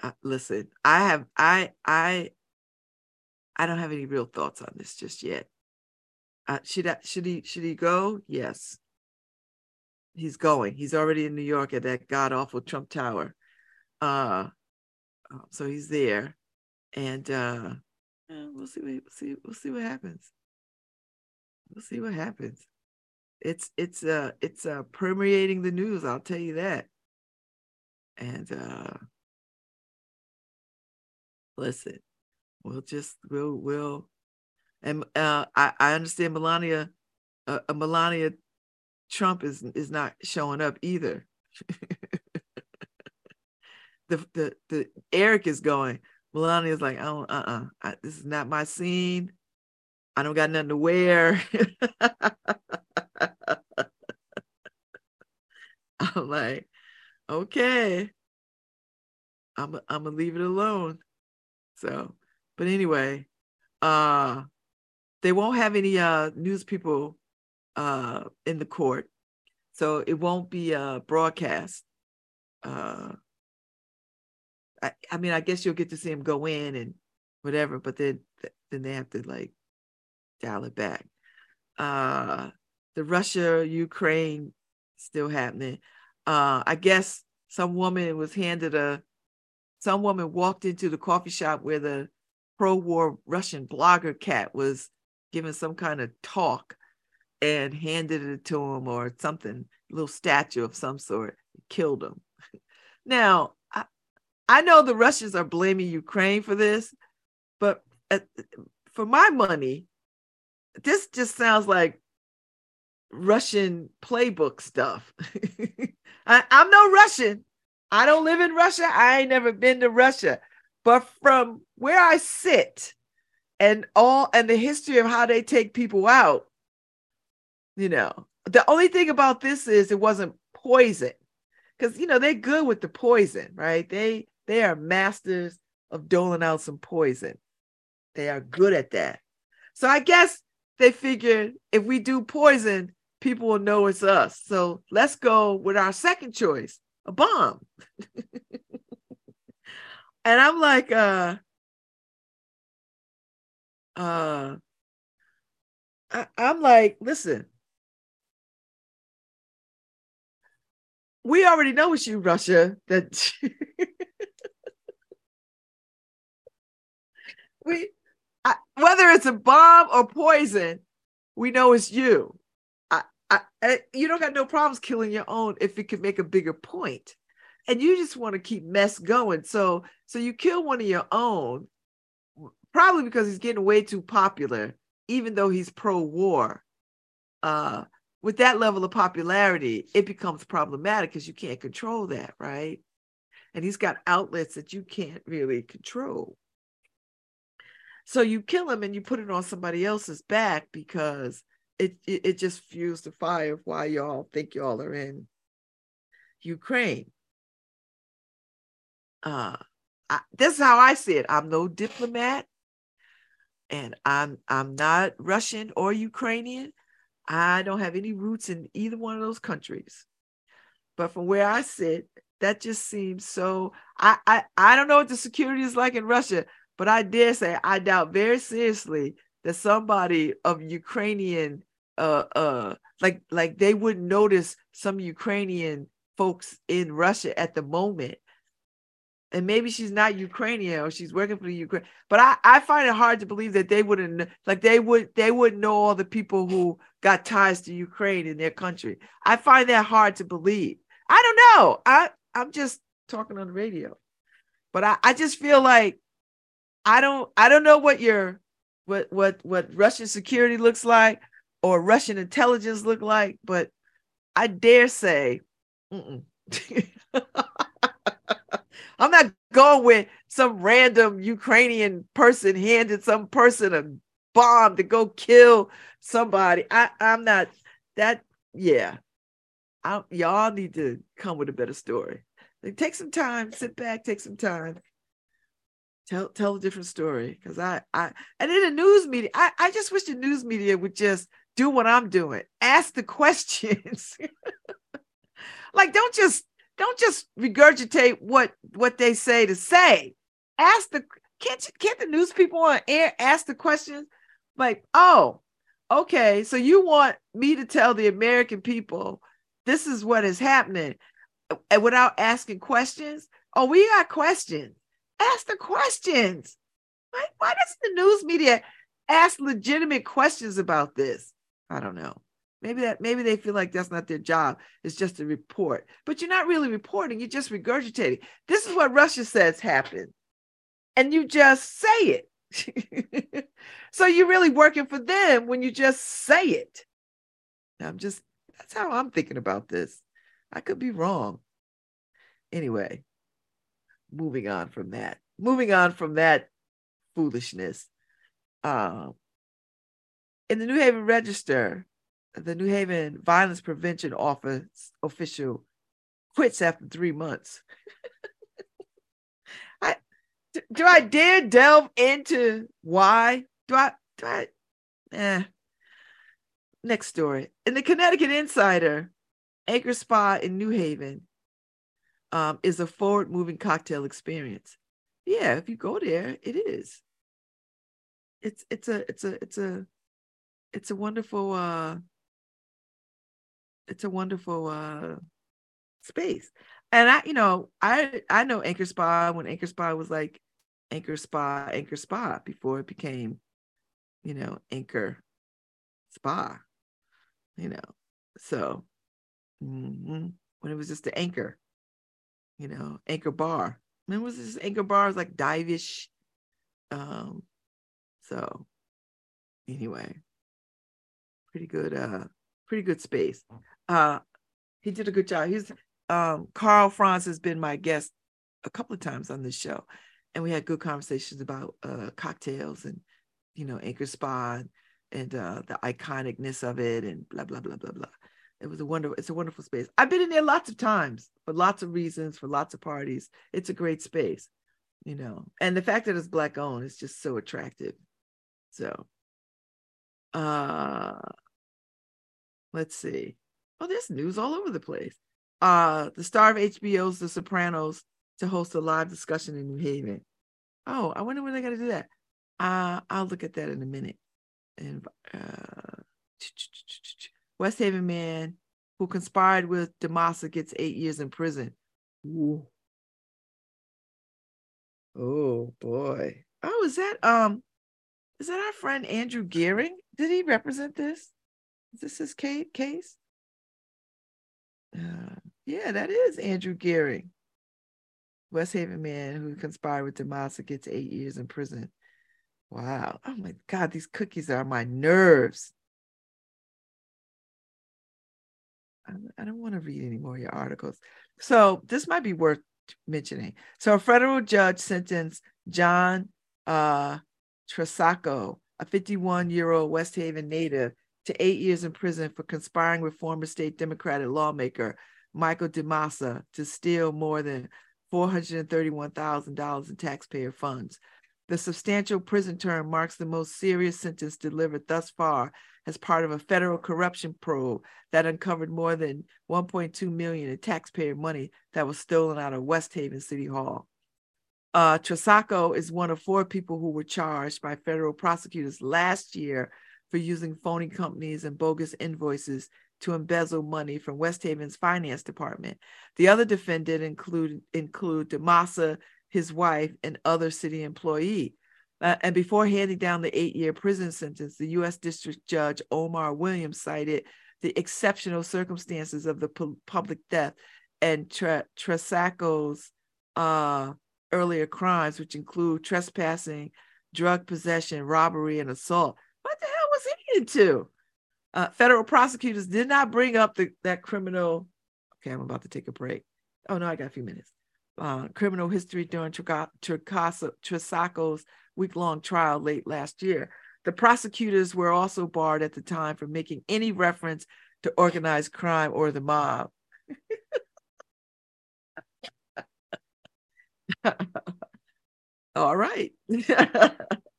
Uh, listen, I have I I I don't have any real thoughts on this just yet. Uh, should I, should he should he go? Yes. He's going. He's already in New York at that god awful Trump Tower. Uh, uh so he's there, and uh, we'll see. What, we'll see. We'll see what happens we'll see what happens. It's it's uh it's uh permeating the news, I'll tell you that. And uh listen, we'll just we'll we'll and uh I, I understand Melania uh, uh Melania Trump is is not showing up either. the the the Eric is going. Melania's like, oh, uh, uh this is not my scene. I don't got nothing to wear. I'm like, okay, I'm I'm gonna leave it alone. So, but anyway, uh, they won't have any uh news people uh in the court, so it won't be a broadcast. Uh, I I mean, I guess you'll get to see him go in and whatever, but then then they have to like dial it back. Uh, the Russia Ukraine still happening. uh, I guess some woman was handed a, some woman walked into the coffee shop where the pro-war Russian blogger cat was giving some kind of talk and handed it to him or something, little statue of some sort, killed him. Now, I, I know the Russians are blaming Ukraine for this, but at, for my money, this just sounds like Russian playbook stuff. I, I'm no Russian. I don't live in Russia. I ain't never been to Russia. But from where I sit and all and the history of how they take people out, you know, the only thing about this is it wasn't poison. Because you know, they're good with the poison, right? They they are masters of doling out some poison. They are good at that. So I guess they figured if we do poison, people will know it's us. So let's go with our second choice, a bomb. and I'm like, uh, uh, I, I'm like, listen, we already know it's you, Russia, that we I, whether it's a bomb or poison, we know it's you. I, I, you don't got no problems killing your own if it can make a bigger point, and you just want to keep mess going. So, so you kill one of your own, probably because he's getting way too popular, even though he's pro-war. Uh, with that level of popularity, it becomes problematic because you can't control that, right? And he's got outlets that you can't really control. So you kill him and you put it on somebody else's back because it, it, it just fuels the fire of why y'all think y'all are in Ukraine. Uh, I, this is how I see it. I'm no diplomat, and I'm I'm not Russian or Ukrainian. I don't have any roots in either one of those countries. But from where I sit, that just seems so. I I, I don't know what the security is like in Russia, but I dare say I doubt very seriously that somebody of Ukrainian uh uh like like they wouldn't notice some Ukrainian folks in Russia at the moment. And maybe she's not Ukrainian or she's working for the Ukraine. But I, I find it hard to believe that they wouldn't like they would they wouldn't know all the people who got ties to Ukraine in their country. I find that hard to believe. I don't know. I I'm just talking on the radio. But I, I just feel like I don't I don't know what your what what what Russian security looks like or Russian intelligence look like, but I dare say, I'm not going with some random Ukrainian person handed some person a bomb to go kill somebody. I I'm not that. Yeah, I, y'all need to come with a better story. Like, take some time, sit back, take some time tell tell a different story because I I and in the news media I, I just wish the news media would just do what I'm doing ask the questions like don't just don't just regurgitate what what they say to say ask the can't you, can't the news people on air ask the questions like oh okay so you want me to tell the American people this is what is happening uh, and without asking questions oh we got questions ask the questions. Why, why doesn't the news media ask legitimate questions about this? I don't know. Maybe that maybe they feel like that's not their job. It's just a report. But you're not really reporting, you're just regurgitating. This is what Russia says happened. And you just say it. so you're really working for them when you just say it. I'm just that's how I'm thinking about this. I could be wrong. Anyway, moving on from that. Moving on from that foolishness. Uh, in the New Haven Register, the New Haven Violence Prevention Office official quits after three months. I do I dare delve into why? Do I do I eh. Next story. In the Connecticut Insider, Anchor Spa in New Haven um, is a forward moving cocktail experience. Yeah, if you go there, it is. It's it's a it's a it's a it's a wonderful uh it's a wonderful uh space. And I, you know, I I know Anchor Spa when Anchor Spa was like Anchor Spa, Anchor Spa before it became, you know, Anchor Spa, you know. So mm-hmm, when it was just the anchor, you know, anchor bar. When was this anchor bar? It was like divish. Um, so anyway, pretty good, uh, pretty good space. Uh he did a good job. He's um Karl Franz has been my guest a couple of times on this show. And we had good conversations about uh cocktails and you know, Anchor Spa and, and uh the iconicness of it and blah blah blah blah blah. It was a wonderful, it's a wonderful space. I've been in there lots of times for lots of reasons, for lots of parties. It's a great space, you know. And the fact that it's black owned is just so attractive. So uh let's see. Oh, there's news all over the place. Uh the star of HBO's The Sopranos to host a live discussion in New Haven. Oh, I wonder when they're gonna do that. Uh I'll look at that in a minute. And uh West Haven man who conspired with DiMassa gets eight years in prison. Ooh. Oh boy. Oh, is that um is that our friend Andrew Gearing? Did he represent this? Is this his case? Uh, yeah, that is Andrew Gearing. West Haven man who conspired with DiMassa gets eight years in prison. Wow. Oh my God, these cookies are on my nerves. I don't want to read any more of your articles. So this might be worth mentioning. So a federal judge sentenced John uh, a 51-year-old West Haven native, to eight years in prison for conspiring with former state Democratic lawmaker Michael DiMassa to steal more than $431,000 in taxpayer funds. The substantial prison term marks the most serious sentence delivered thus far as part of a federal corruption probe that uncovered more than 1.2 million in taxpayer money that was stolen out of West Haven City Hall. Uh, Trasacco is one of four people who were charged by federal prosecutors last year for using phony companies and bogus invoices to embezzle money from West Haven's finance department. The other defendant include include DiMassa, his wife, and other city employee. Uh, and before handing down the eight-year prison sentence, the U.S. District Judge Omar Williams cited the exceptional circumstances of the pu- public death and Tra- Trasacco's uh, earlier crimes, which include trespassing, drug possession, robbery, and assault. He into? Uh, federal prosecutors did not bring up the, that criminal. Okay, I'm about to take a break. Oh no, I got a few minutes. Uh, criminal history during Trasacco's week-long trial late last year. The prosecutors were also barred at the time from making any reference to organized crime or the mob. All right.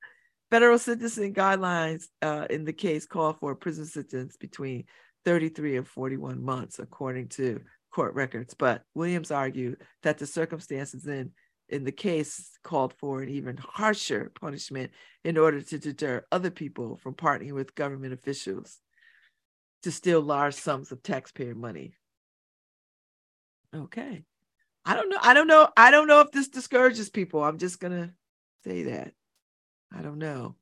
Federal sentencing guidelines uh, in the case call for a prison sentence between 33 and 41 months, according to court records. But Williams argued that the circumstances in in the case called for an even harsher punishment in order to deter other people from partnering with government officials to steal large sums of taxpayer money. Okay. I don't know. I don't know. I don't know if this discourages people. I'm just going to say that. I don't know.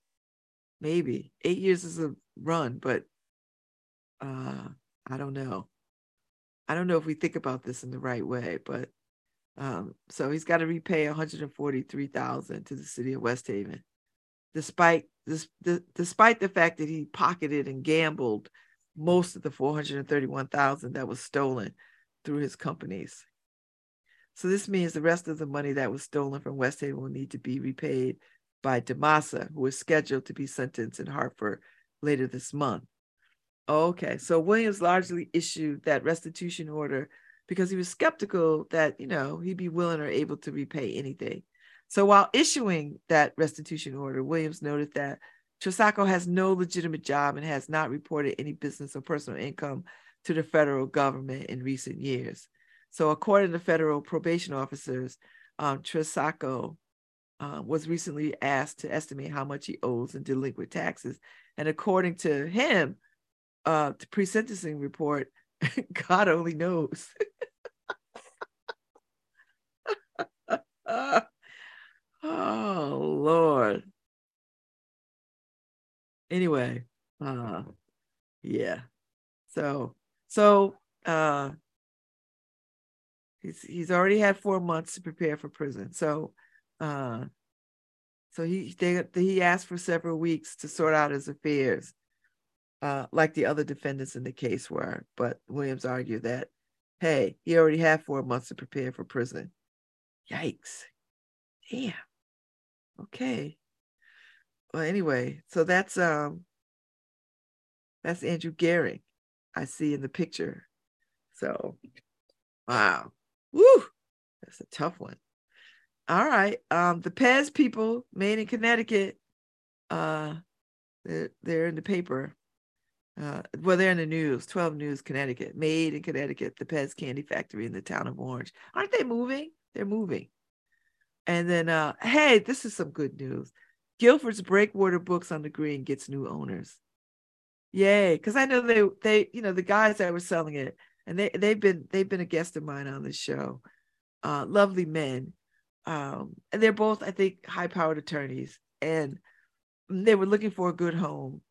Maybe eight years is a run, but uh, I don't know. I don't know if we think about this in the right way, but um, so he's got to repay 143,000 to the city of West Haven, despite this, the, despite the fact that he pocketed and gambled most of the 431,000 that was stolen through his companies. So this means the rest of the money that was stolen from West Haven will need to be repaid by DiMassa, who is scheduled to be sentenced in Hartford later this month. Okay, so Williams largely issued that restitution order because he was skeptical that, you know, he'd be willing or able to repay anything. So while issuing that restitution order, Williams noted that Trasacco has no legitimate job and has not reported any business or personal income to the federal government in recent years. So according to federal probation officers, um, uh, was recently asked to estimate how much he owes in delinquent taxes. And according to him, uh, the pre-sentencing report, God only knows. oh Lord. Anyway, uh yeah. So so uh he's he's already had four months to prepare for prison. So uh so he they, he asked for several weeks to sort out his affairs, uh, like the other defendants in the case were. But Williams argued that, hey, he already had four months to prepare for prison. Yikes! Damn. Okay. Well, anyway, so that's um that's Andrew Goering. I see in the picture. So, wow. Woo! That's a tough one. All right. Um, the Pez people, made in Connecticut, uh, they're, they're in the paper. Uh, well, they're in the news, 12 News, Connecticut, made in Connecticut, the Pez Candy Factory in the town of Orange. Aren't they moving? They're moving. And then, uh, hey, this is some good news. Guilford's Breakwater Books on the Green gets new owners. Yay! Because I know they, they, you know, the guys that were selling it, and they, they've been, they've been a guest of mine on this show. Uh, lovely men um, and they're both, I think, high-powered attorneys, and they were looking for a good home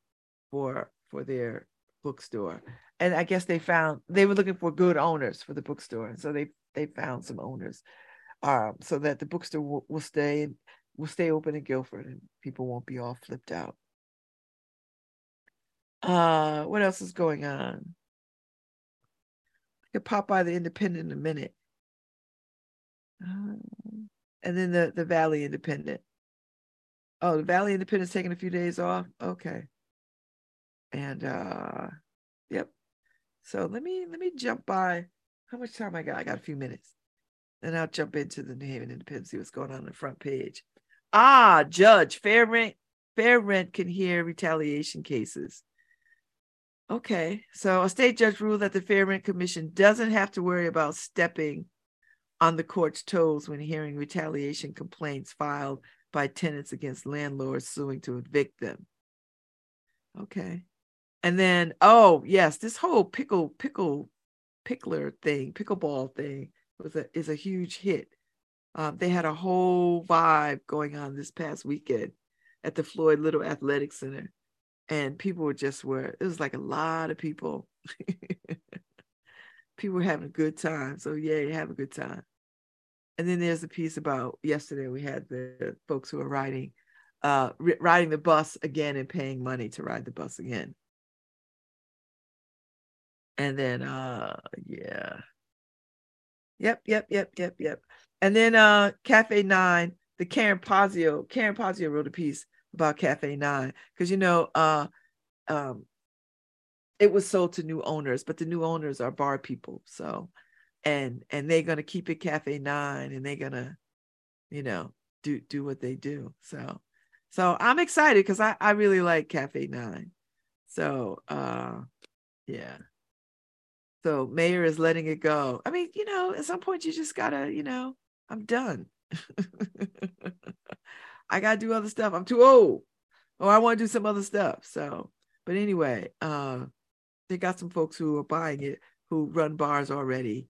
for for their bookstore. And I guess they found they were looking for good owners for the bookstore, and so they they found some owners, um, so that the bookstore will, will stay will stay open in Guilford, and people won't be all flipped out. Uh, what else is going on? I could pop by the Independent in a minute. Uh, and then the the Valley Independent. Oh, the Valley Independent's taking a few days off. Okay. And uh yep. So let me let me jump by. How much time I got? I got a few minutes. Then I'll jump into the New Haven Independent, see what's going on, on the front page. Ah, judge, fair rent, fair rent can hear retaliation cases. Okay, so a state judge ruled that the Fair Rent Commission doesn't have to worry about stepping on the court's toes when hearing retaliation complaints filed by tenants against landlords suing to evict them. Okay. And then, oh yes, this whole pickle pickle pickler thing, pickleball thing was a is a huge hit. Um, they had a whole vibe going on this past weekend at the Floyd Little Athletic Center, and people were just were it was like a lot of people. people having a good time. So yeah, have a good time. And then there's a piece about yesterday we had the folks who are riding uh riding the bus again and paying money to ride the bus again. And then uh yeah. Yep, yep, yep, yep, yep. And then uh Cafe 9, the Karen Ponzio, Karen Ponzio wrote a piece about Cafe 9 because you know uh um it was sold to new owners, but the new owners are bar people. So and and they're gonna keep it cafe nine and they're gonna you know do do what they do so so i'm excited because i i really like cafe nine so uh yeah. So mayor is letting it go. I mean you know at some point you just gotta you know i'm done. I gotta do other stuff. I'm too old. Or i want to do some other stuff so but anyway uh they got some folks who are buying it who run bars already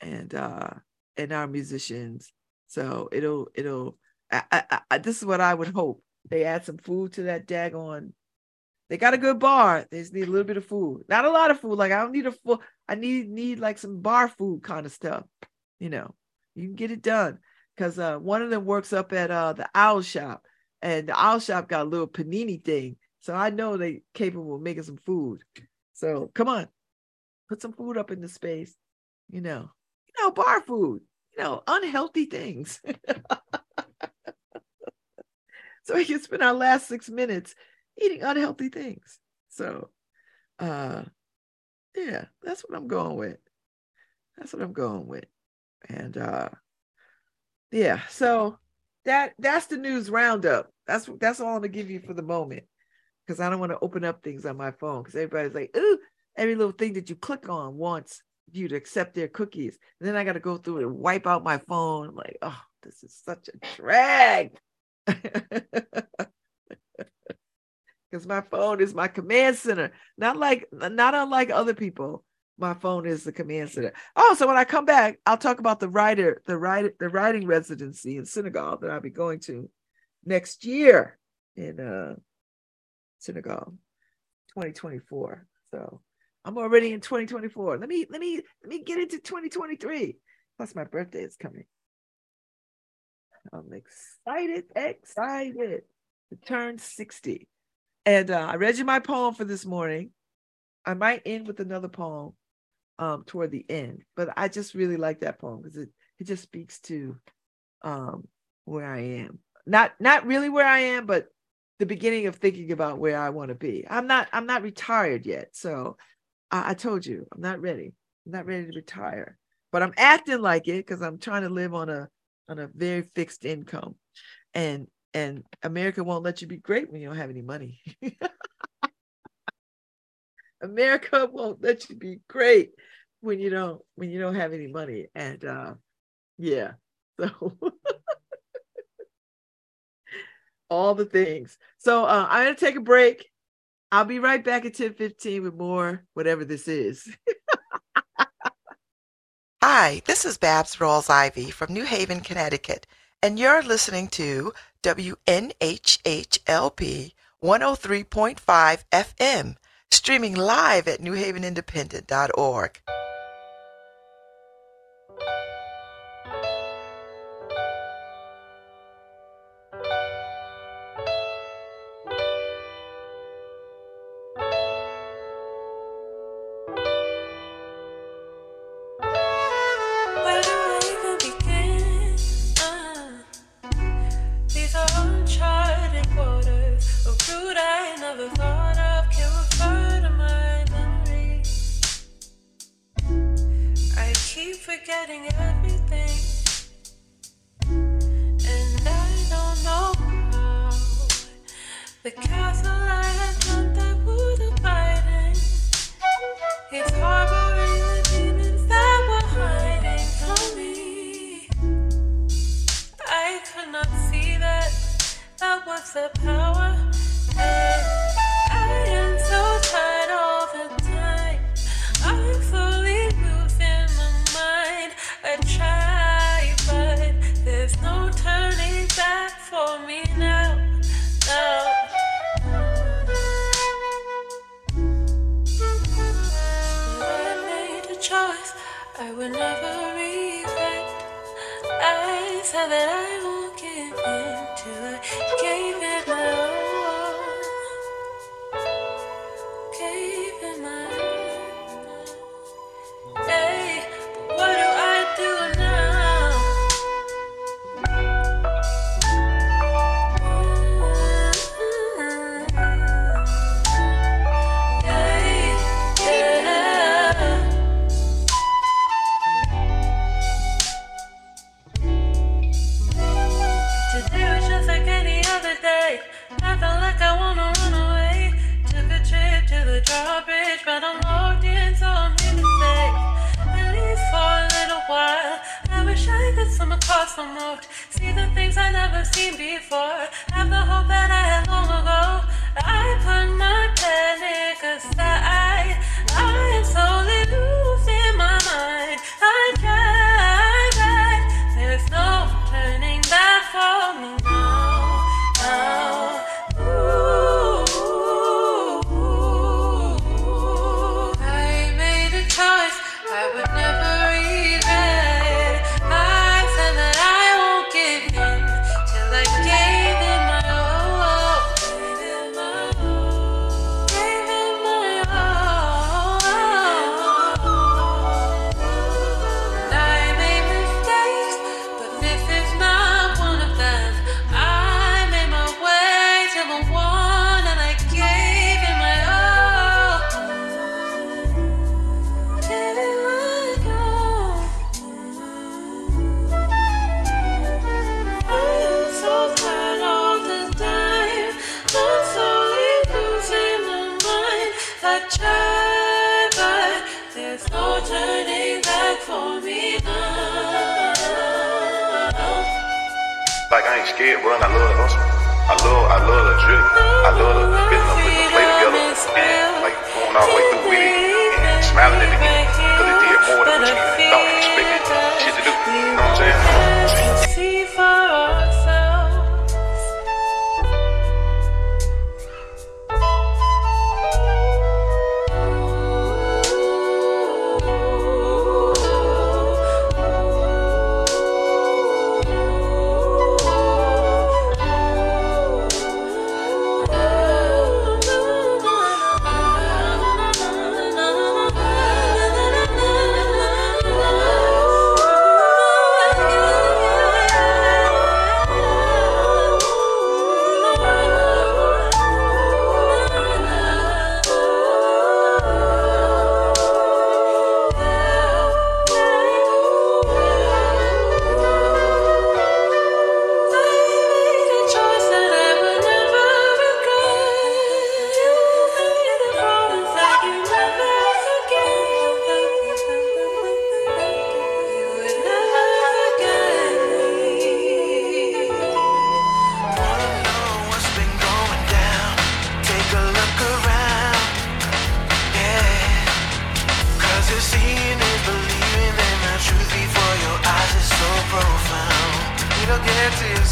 and uh and our musicians. So it'll it'll I, I, I, this is what I would hope. They add some food to that daggone. They got a good bar. They just need a little bit of food. Not a lot of food. Like I don't need a full. I need need like some bar food kind of stuff. You know, you can get it done because uh, one of them works up at uh, the Owl Shop, and the Owl Shop got a little panini thing. So I know they capable of making some food. So come on, put some food up in the space. You know you know, bar food, you know, unhealthy things. so we can spend our last six minutes eating unhealthy things. So, uh, yeah, that's what I'm going with. That's what I'm going with. And uh, yeah, so that that's the news roundup. That's that's all I'm gonna give you for the moment because I don't want to open up things on my phone because everybody's like, ooh, every little thing that you click on wants you to accept their cookies. And then I got to go through and wipe out my phone. I'm like, oh, this is such a drag. Because my phone is my command center. Not like not unlike other people. my phone is the command center. Oh, so when I come back, I'll talk about the writer, the writer, the writing residency in Senegal that I'll be going to next year in uh Senegal, 2024. So I'm already in 2024. Let me let me let me get into 2023. Plus my birthday is coming. I'm excited, excited to turn 60. And uh, I read you my poem for this morning. I might end with another poem um, toward the end, but I just really like that poem because it, it just speaks to um, where I am. Not not really where I am, but the beginning of thinking about where I want to be. I'm not I'm not retired yet, so I, I told you I'm not ready. I'm not ready to retire, but I'm acting like it because I'm trying to live on a on a very fixed income, and and America won't let you be great when you don't have any money. America won't let you be great when you don't when you don't have any money. And uh yeah, so all the things. So uh, I'm gonna take a break. I'll be right back at 10 15 with more, whatever this is. Hi, this is Babz Rawls-Ivy from New Haven, Connecticut, and you're listening to WNHHLP 103.5 FM, streaming live at newhavenindependent.org.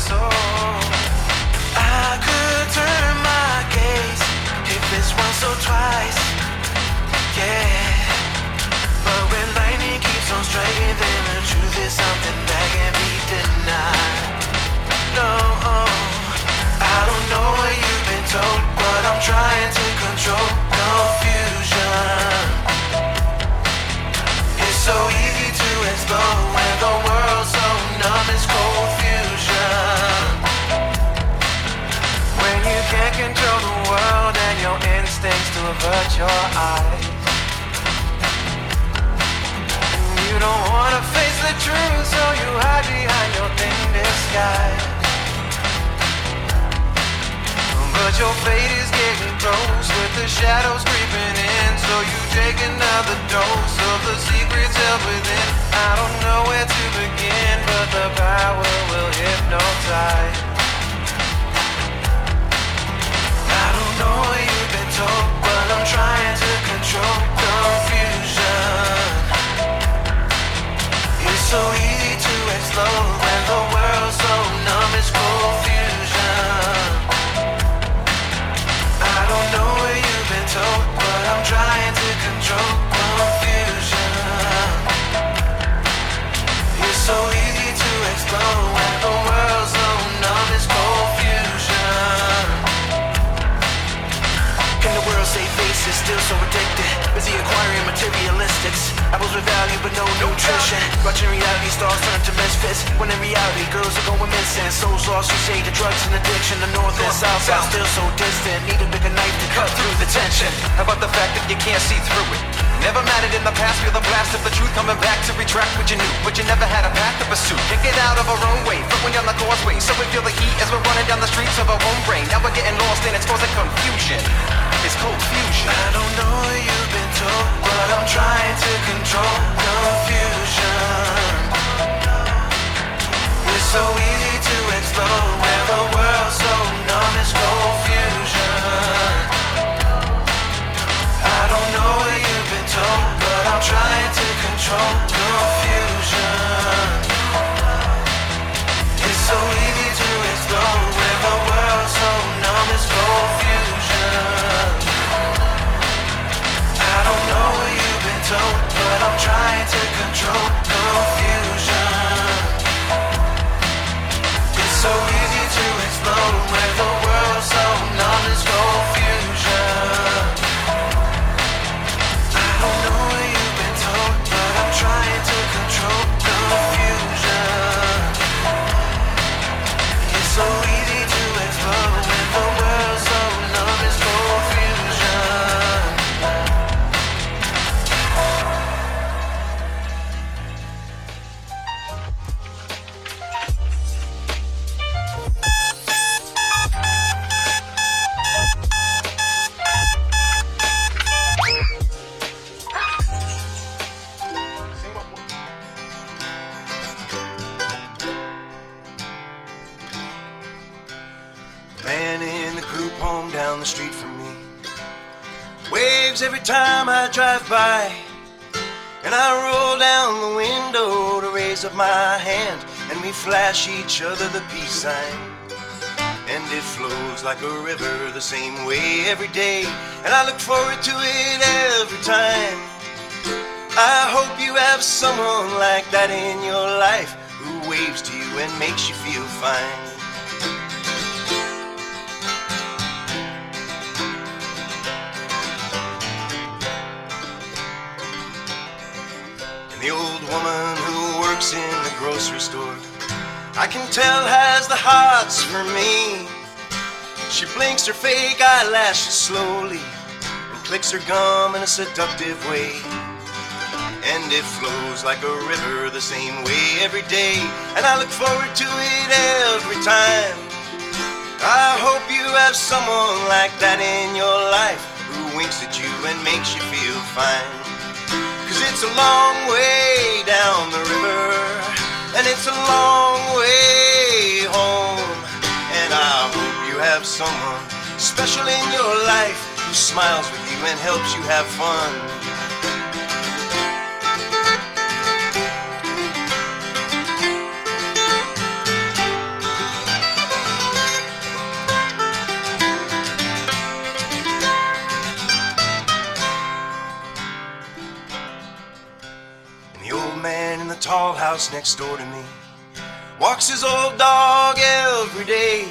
soul. Avert your eyes. And you don't wanna face the truth, so you hide behind your thin disguise. But your fate is getting close with the shadows creeping in. So you take another dose of the secrets held within. I don't know where to begin, but the power will hypnotize. So easy to explore and the world's so numb it's confusion. I don't know where you've been told, but I'm trying to control confusion. It's so easy to explode faces still so addicted? Busy acquiring materialistics. Apples with value but no nutrition. Watching reality stars turn to misfits. When in reality, girls are going missing. Souls lost who say to drugs and addiction. The north and south side still so distant. Need a bigger knife to cut through the tension. How about the fact that you can't see through it? Never mattered in the past, feel the blast of the truth coming back to retract what you knew, but you never had a path to pursue. Can't get out of our own way, footwind down the causeway, so we feel the heat as we're running down the streets of our own brain. Now we're getting lost and it's causing confusion. It's confusion. I don't know what you've been told, but I'm trying to control confusion. It's so easy to explode when the world's so numb, it's confusion. Know what you've been told, but I'm trying to control confusion. It's so easy to explode when the world's so numb, confusion. I don't know what you've been told, but I'm trying to control confusion. It's so easy to explode when the I drive by. And I roll down the window to raise up my hand, and we flash each other the peace sign. And it flows like a river the same way every day, and I look forward to it every time. I hope you have someone like that in your life who waves to you and makes you feel fine. The old woman who works in the grocery store, I can tell has the hots for me. She blinks her fake eyelashes slowly and clicks her gum in a seductive way. And it flows like a river the same way every day, and I look forward to it every time. I hope you have someone like that in your life who winks at you and makes you feel fine. Cause it's a long way down the river, and it's a long way home. And I hope you have someone special in your life who smiles with you and helps you have fun. Tall house next door to me walks his old dog every day.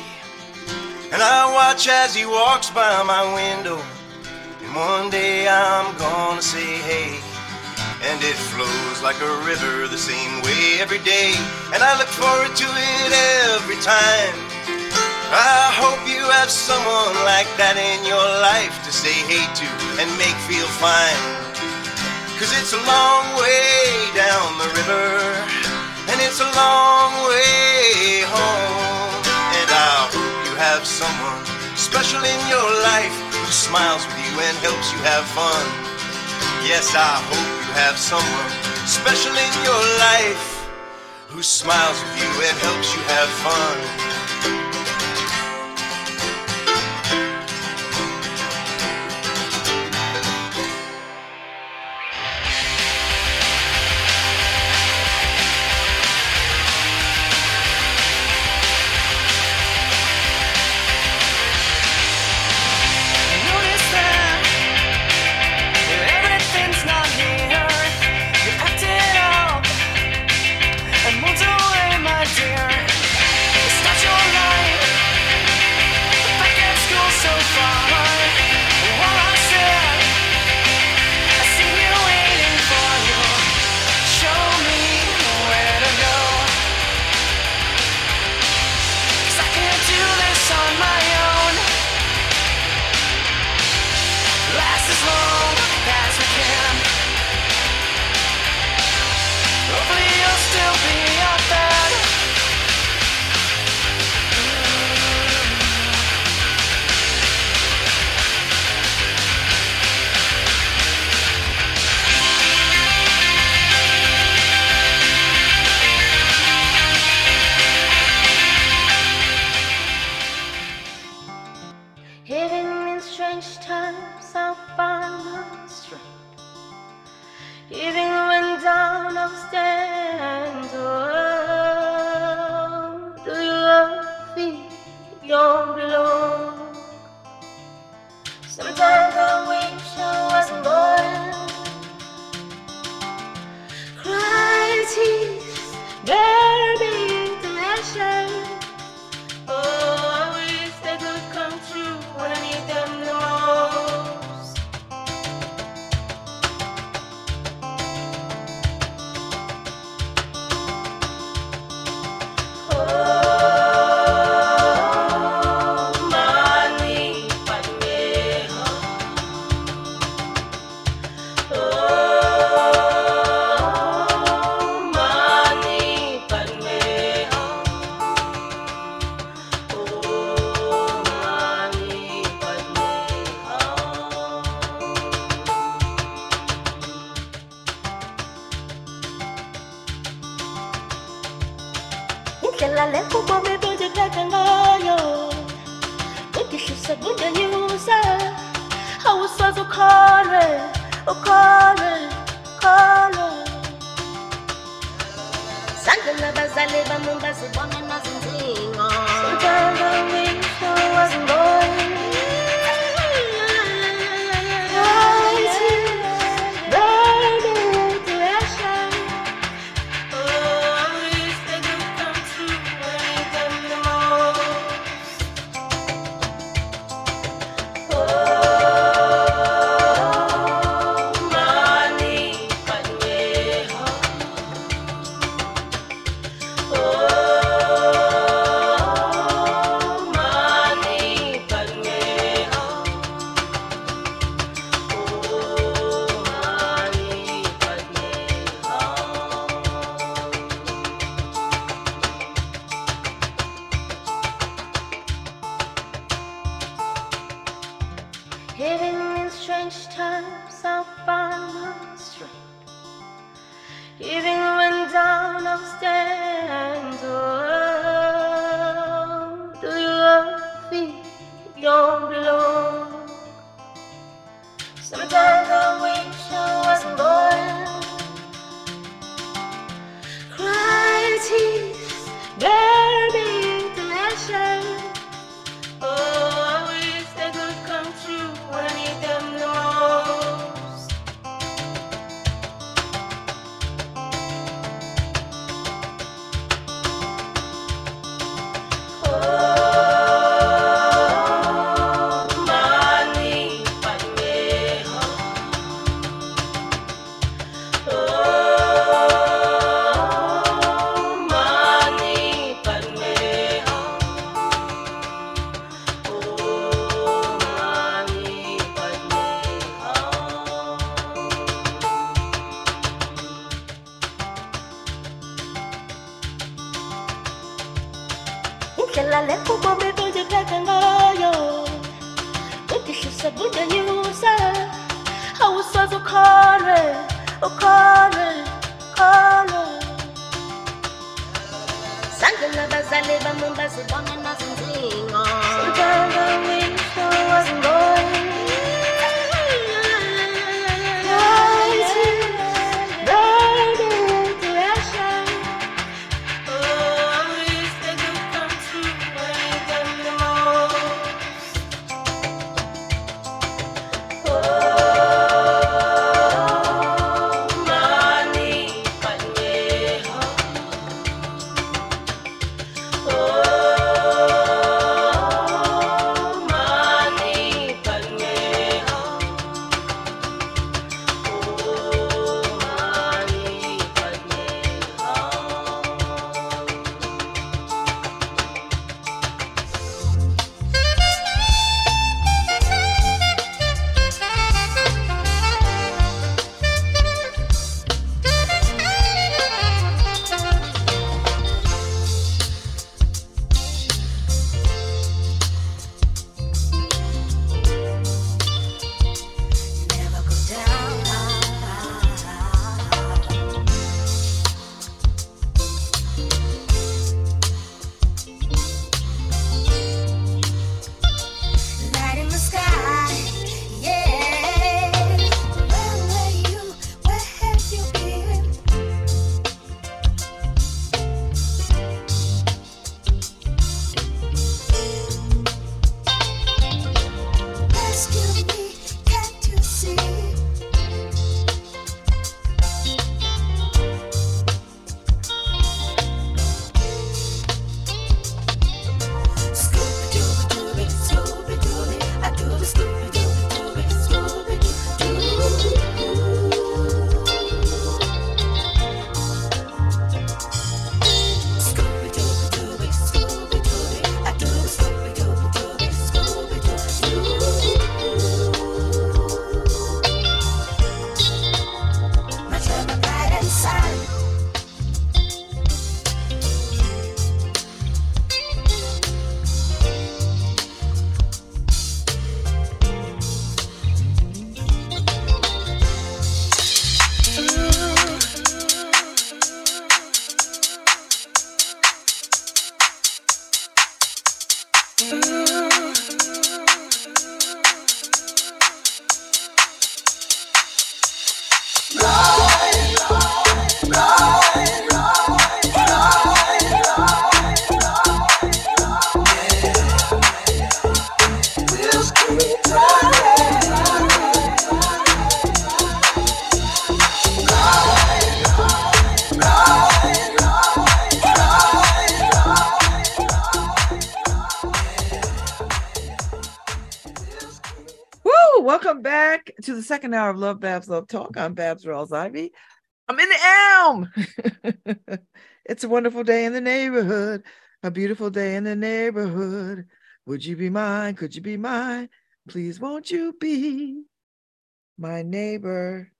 And I watch as he walks by my window. And one day I'm gonna say hey. And it flows like a river the same way every day. And I look forward to it every time. I hope you have someone like that in your life to say hey to and make feel fine. Cause it's a long way down the river, and it's a long way home. And I hope you have someone special in your life who smiles with you and helps you have fun. Yes, I hope you have someone special in your life who smiles with you and helps you have fun. Talk. I'm Babz Rawls-Ivy. I'm in the elm. it's a wonderful day in the neighborhood. A beautiful day in the neighborhood. Would you be mine? Could you be mine? Please won't you be my neighbor?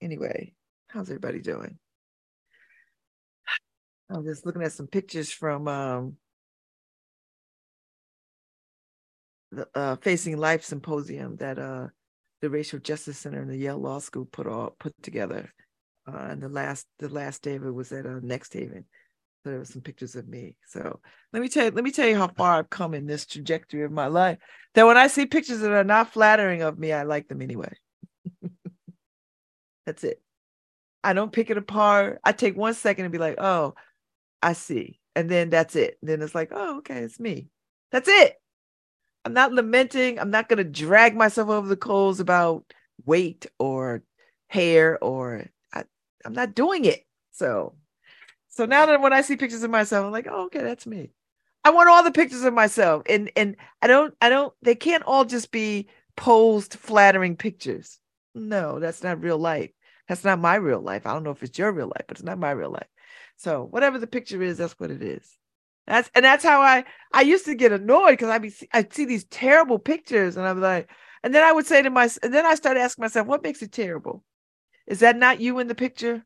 Anyway, how's everybody doing? I'm just looking at some pictures from um, the uh, Facing Life symposium that uh, the Racial Justice Center and the Yale Law School put all put together. Uh, and the last the last day of it was at uh, New Haven. So there were some pictures of me. So let me tell you, let me tell you how far I've come in this trajectory of my life. That when I see pictures that are not flattering of me, I like them anyway. That's it. I don't pick it apart. I take one second and be like, oh, I see. And then that's it. Then it's like, oh, okay, it's me. That's it. I'm not lamenting. I'm not going to drag myself over the coals about weight or hair or I, I'm not doing it. So, so now that when I see pictures of myself, I'm like, oh, okay, that's me. I want all the pictures of myself, and and I don't, I don't. They can't all just be posed, flattering pictures. No, that's not real life. That's not my real life. I don't know if it's your real life, but it's not my real life. So whatever the picture is, that's what it is. That's and that's how I I used to get annoyed because I'd be I'd see these terrible pictures and I'm like, and then I would say to myself, and then I started asking myself, what makes it terrible? Is that not you in the picture?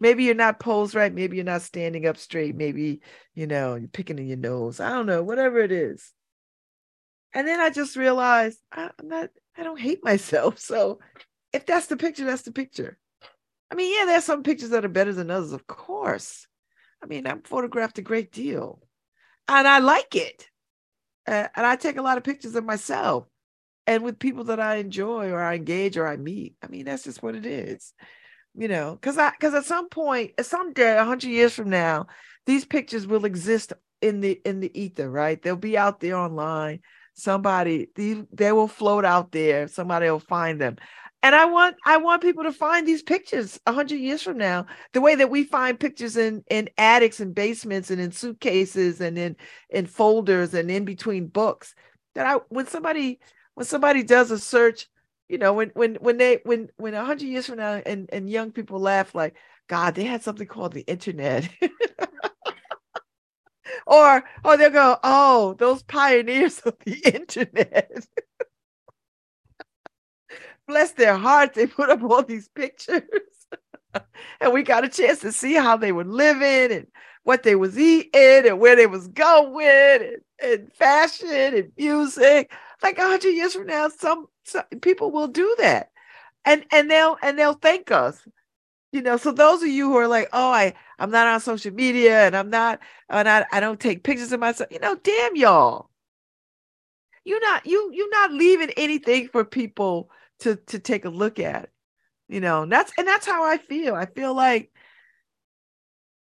Maybe you're not posed right. Maybe you're not standing up straight. Maybe you know you're picking in your nose. I don't know, whatever it is. And then I just realized I, I'm not. I don't hate myself. So if that's the picture, that's the picture. I mean, yeah, there's some pictures that are better than others, of course. I mean, I'm photographed a great deal and I like it. Uh, and I take a lot of pictures of myself and with people that I enjoy or I engage or I meet. I mean, that's just what it is, you know, because I, because at some point, someday, a hundred years from now, these pictures will exist in the, in the ether, right? They'll be out there online. Somebody, they, they will float out there. Somebody will find them and i want i want people to find these pictures 100 years from now the way that we find pictures in in attics and basements and in suitcases and in in folders and in between books that i when somebody when somebody does a search you know when when when they when when 100 years from now and and young people laugh like god they had something called the internet. Or or they'll go oh those pioneers of the internet bless their hearts, they put up all these pictures. and we got a chance to see how they were living and what they was eating and where they was going and, and fashion and music. Like hundred years from now, some, some people will do that. And and they'll and they'll thank us. You know, so those of you who are like, oh, I, I'm not on social media and I'm not, and I, I don't take pictures of myself, you know, damn y'all. You're not you you're not leaving anything for people to to take a look at you know and that's and that's how i feel. I feel like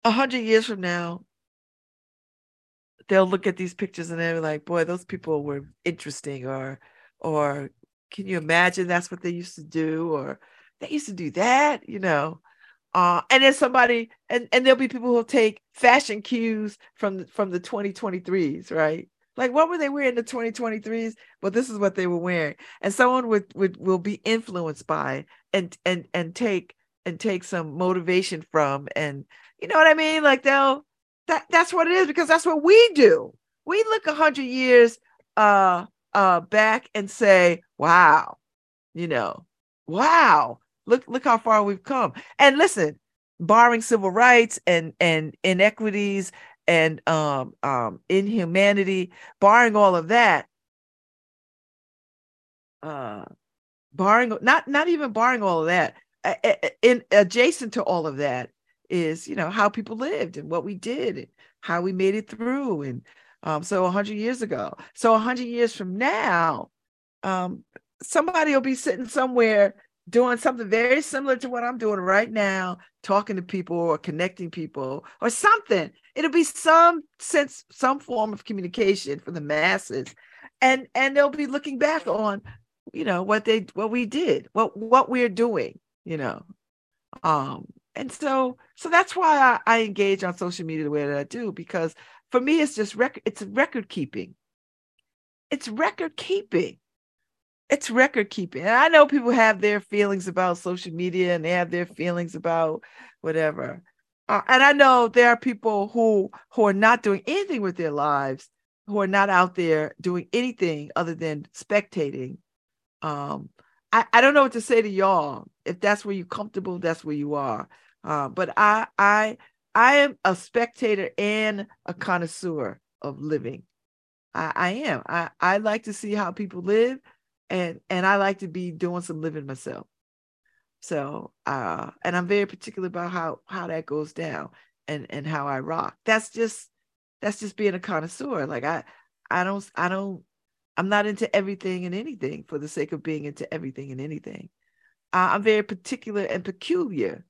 a hundred years from now they'll look at these pictures and they're like boy those people were interesting or or can you imagine that's what they used to do? Or they used to do that you know? Uh, and then somebody and and there'll be people who'll take fashion cues from from the 2023s right like, what were they wearing in the 2023s? Well, this is what they were wearing. And someone would, would will be influenced by and and and take and take some motivation from and you know what I mean? Like they'll that that's what it is because that's what we do. We look a hundred years uh uh back and say, wow, you know, wow, look look how far we've come. And listen, barring civil rights and and inequities and um, um, inhumanity, barring all of that, uh, barring not not even barring all of that, in adjacent to all of that is you know how people lived and what we did and how we made it through and um, so 100 years ago. So 100 years from now um, somebody will be sitting somewhere doing something very similar to what I'm doing right now, talking to people or connecting people or something. It'll be some sense, some form of communication for the masses. And and they'll be looking back on, you know, what they what we did, what what we're doing, you know. Um, and so so that's why I, I engage on social media the way that I do, because for me it's just record, it's record keeping. It's record keeping it's record keeping. And I know people have their feelings about social media and they have their feelings about whatever. Uh, and I know there are people who who are not doing anything with their lives, who are not out there doing anything other than spectating. Um, I, I don't know what to say to y'all. If that's where you're comfortable, that's where you are. Uh, but I I I am a spectator and a connoisseur of living. I, I am. I, I like to see how people live and and I like to be doing some living myself. So uh and I'm very particular about how how that goes down and and how I rock. That's just that's just being a connoisseur. Like I I don't I don't I'm not into everything and anything for the sake of being into everything and anything. Uh, I'm very particular and peculiar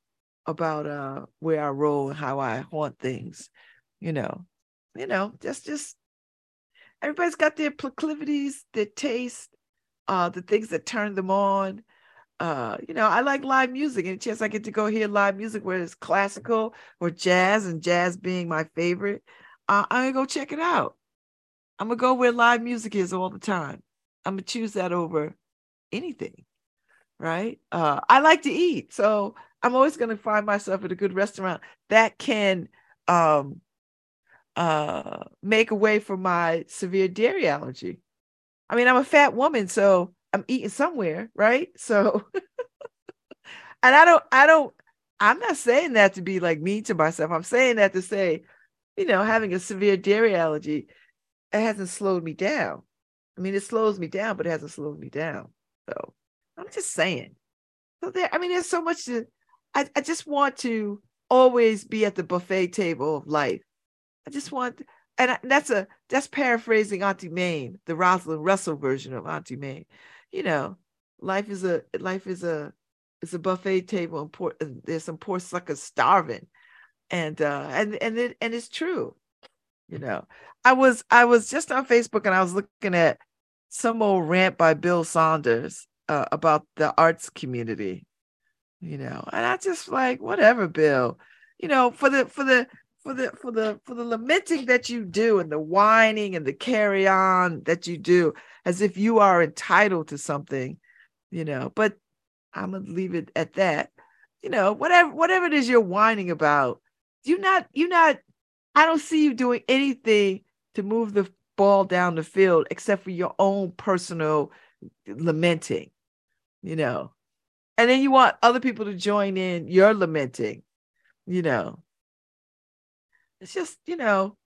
about uh where I roll and how I haunt things. You know, you know, just just everybody's got their proclivities, their taste, uh, the things that turn them on. Uh, you know, I like live music. Any chance I get to go hear live music, whether it's classical or jazz, and jazz being my favorite, uh, I'm gonna go check it out. I'm gonna go where live music is all the time. I'm gonna choose that over anything, right? Uh, I like to eat, so I'm always gonna find myself at a good restaurant that can um, uh, make a way for my severe dairy allergy. I mean, I'm a fat woman, so I'm eating somewhere, right? So, and I don't, I don't, I'm not saying that to be like mean to myself. I'm saying that to say, you know, having a severe dairy allergy, it hasn't slowed me down. I mean, it slows me down, but it hasn't slowed me down. So I'm just saying. So there, I mean, there's so much to, I, I just want to always be at the buffet table of life. I just want, and that's a that's paraphrasing Auntie Mame, the Rosalind Russell version of Auntie Mame. You know, life is a life is a it's a buffet table and poor, there's some poor suckers starving, and uh and and it and it's true. You know, I was I was just on Facebook and I was looking at some old rant by Bill Saunders uh, about the arts community. You know, and I just like whatever, Bill. You know, for the for the for the for the for the lamenting that you do and the whining and the carry on that you do as if you are entitled to something you know but i'm gonna leave it at that. You know whatever whatever it is you're whining about you not you not i don't see you doing anything to move the ball down the field except for your own personal lamenting you know. And then you want other people to join in your lamenting you know it's just, you know,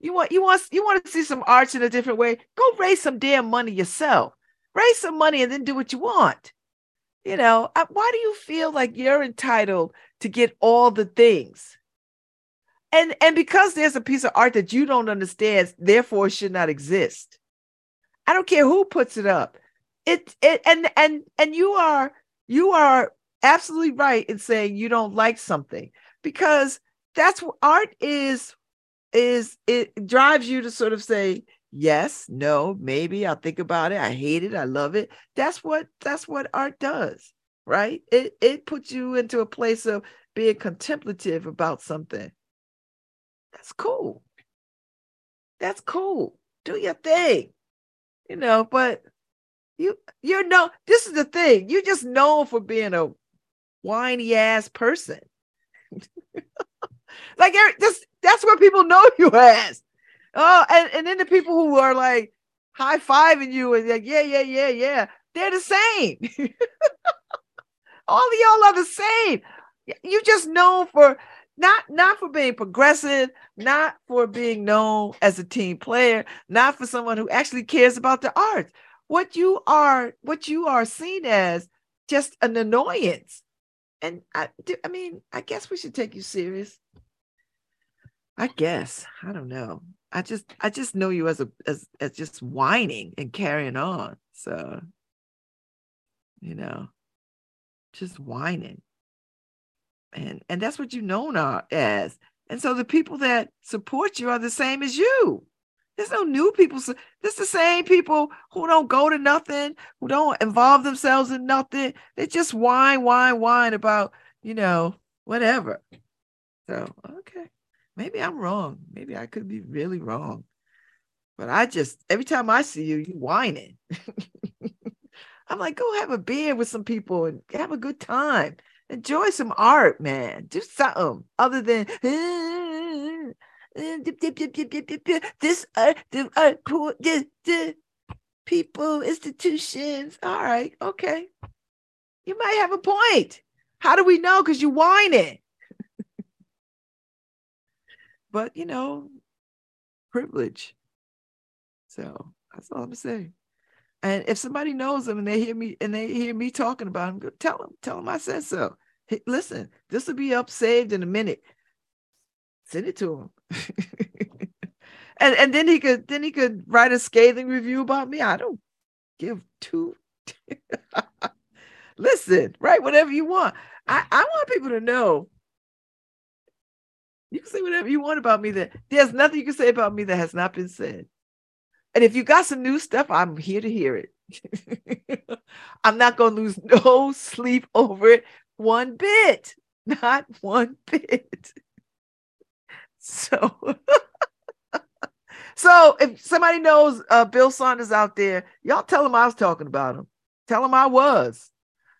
you want you want you want to see some arts in a different way. Go raise some damn money yourself. Raise some money and then do what you want. You know, why do you feel like you're entitled to get all the things? And and because there's a piece of art that you don't understand, therefore it should not exist. I don't care who puts it up. It it and and and you are you are absolutely right in saying you don't like something because that's what art is is it drives you to sort of say yes no maybe i'll think about it i hate it i love it. That's what that's what art does right? It it puts you into a place of being contemplative about something. That's cool. That's cool. Do your thing you know but you you're no this is the thing you're just known for being a whiny ass person Like just that's what people know you as. Oh, and, and then the people who are like high fiving you and like, yeah, yeah, yeah, yeah, they're the same. All of y'all are the same. You just known for not not for being progressive, not for being known as a team player, not for someone who actually cares about the arts. What you are, what you are seen as, just an annoyance. And I, I mean, I guess we should take you serious. I guess. I don't know. I just I just know you as a as as just whining and carrying on. So you know, just whining. And and that's what you known as. And so the people that support you are the same as you. There's no new people. There's the same people who don't go to nothing, who don't involve themselves in nothing. They just whine, whine, whine about, you know, whatever. So, okay maybe I'm wrong. Maybe I could be really wrong. But I just every time I see you, you whining. I'm like, go have a beer with some people and have a good time. Enjoy some art, man. Do something other than this art, this, people, institutions. All right, okay. You might have a point. How do we know? Because you whining. But you know, privilege. So that's all I'm saying. And if somebody knows them and they hear me and they hear me talking about them, tell them, tell them I said so. Hey, listen, this will be up saved in a minute. Send it to him. and and then he could then he could write a scathing review about me. I don't give two. listen, write whatever you want. I, I want people to know. You can say whatever you want about me that there's nothing you can say about me that has not been said. And if you got some new stuff, I'm here to hear it. I'm not going to lose no sleep over it one bit. Not one bit. So, so if somebody knows uh, Bill Saunders out there, y'all tell him I was talking about him. Tell him I was.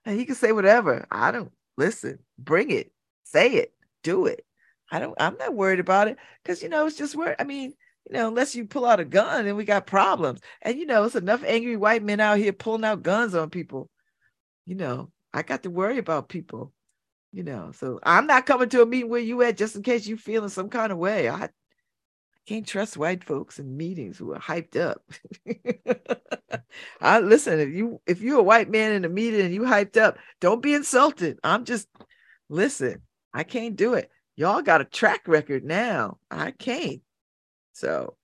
And he can say whatever. I don't listen. Bring it. Say it. Do it. I don't, I'm not worried about it because, you know, it's just where, I mean, you know, unless you pull out a gun and we got problems. And you know, it's enough angry white men out here pulling out guns on people. You know, I got to worry about people. You know, so I'm not coming to a meeting where you at just in case you feeling some kind of way. I, I can't trust white folks in meetings who are hyped up. I listen, if you if you're a white man in a meeting and you hyped up, don't be insulted. I'm just listen, I can't do it. Y'all got a track record now. I can't. So,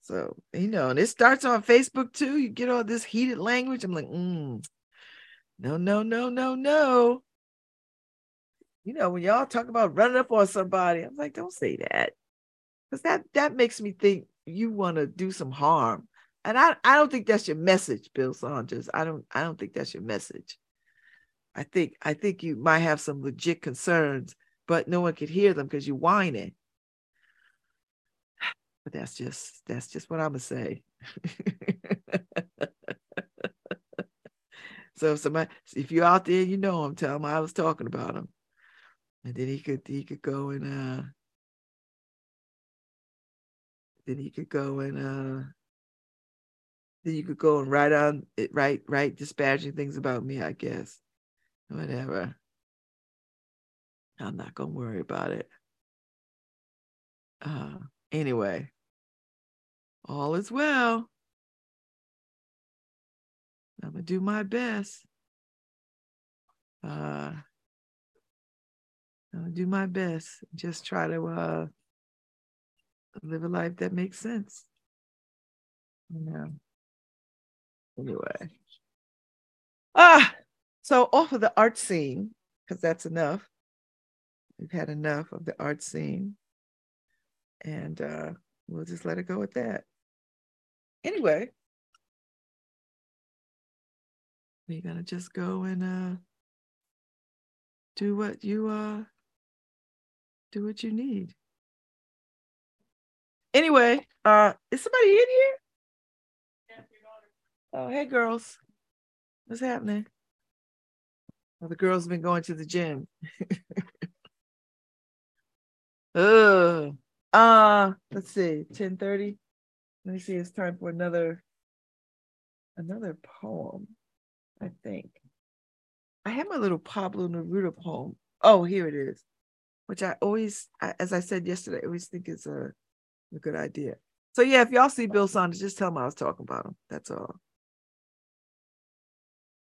so you know, and it starts on Facebook too. You get all this heated language. I'm like, mm, no, no, no, no, no. You know, when y'all talk about running up on somebody, I'm like, don't say that, because that that makes me think you want to do some harm, and I I don't think that's your message, Bill Saunders. I don't I don't think that's your message. I think I think you might have some legit concerns, but no one could hear them because you're whining. But that's just that's just what I'm gonna say. so if somebody if you're out there, you know him, tell him I was talking about him. And then he could he could go and uh then he could go and uh then you could go and write on it write write disparaging things about me, I guess. Whatever. I'm not gonna worry about it. Uh Anyway, all is well. I'm gonna do my best. Uh, gonna do my best. Just try to uh, live a life that makes sense. You know. Anyway. Ah, so off of the art scene, because that's enough. We've had enough of the art scene and uh, we'll just let it go with that. Anyway, we're gonna just go and uh, do what you uh, do what you need. Anyway, uh, is somebody in here? Oh, hey girls, what's happening? Well, the girls have been going to the gym. oh. Uh, let's see, 10:30. Let me see, it's time for another another poem, I think. I have my little Pablo Neruda poem. Oh, here it is, which I always, as I said yesterday, I always think is a, a good idea. So yeah, if y'all see Bill Saunders, just tell him I was talking about him. That's all.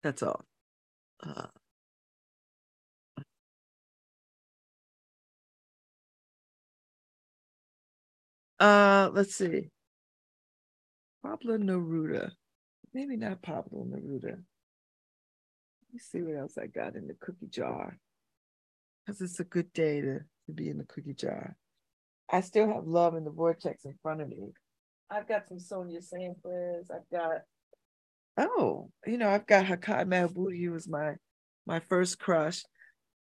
That's all. Uh, Uh, let's see. Pablo Neruda. Maybe not Pablo Neruda. Let me see what else I got in the cookie jar. Because it's a good day to, to be in the cookie jar. I still have love in the vortex in front of me. I've got some Sonia Sanchez. I've got, oh, you know, I've got Haki Madhubuti, who was my my first crush.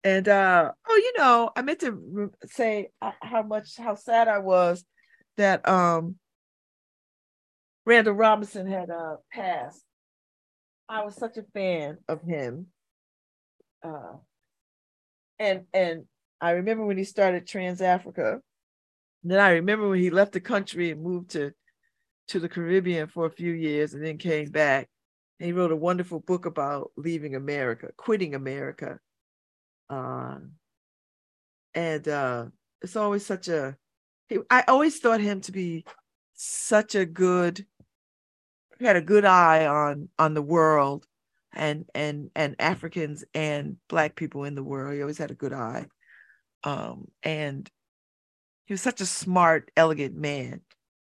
And uh, oh, you know, I meant to say uh, how much how sad I was that um Randall Robinson had uh passed. I was such a fan of him. Uh, and and I remember when he started Trans Africa. Then I remember when he left the country and moved to to the Caribbean for a few years and then came back. And he wrote a wonderful book about leaving America, quitting America. Uh, and uh, it's always such a I always thought him to be such a good he had a good eye on on the world and and and Africans and black people in the world. He always had a good eye. Um and he was such a smart, elegant man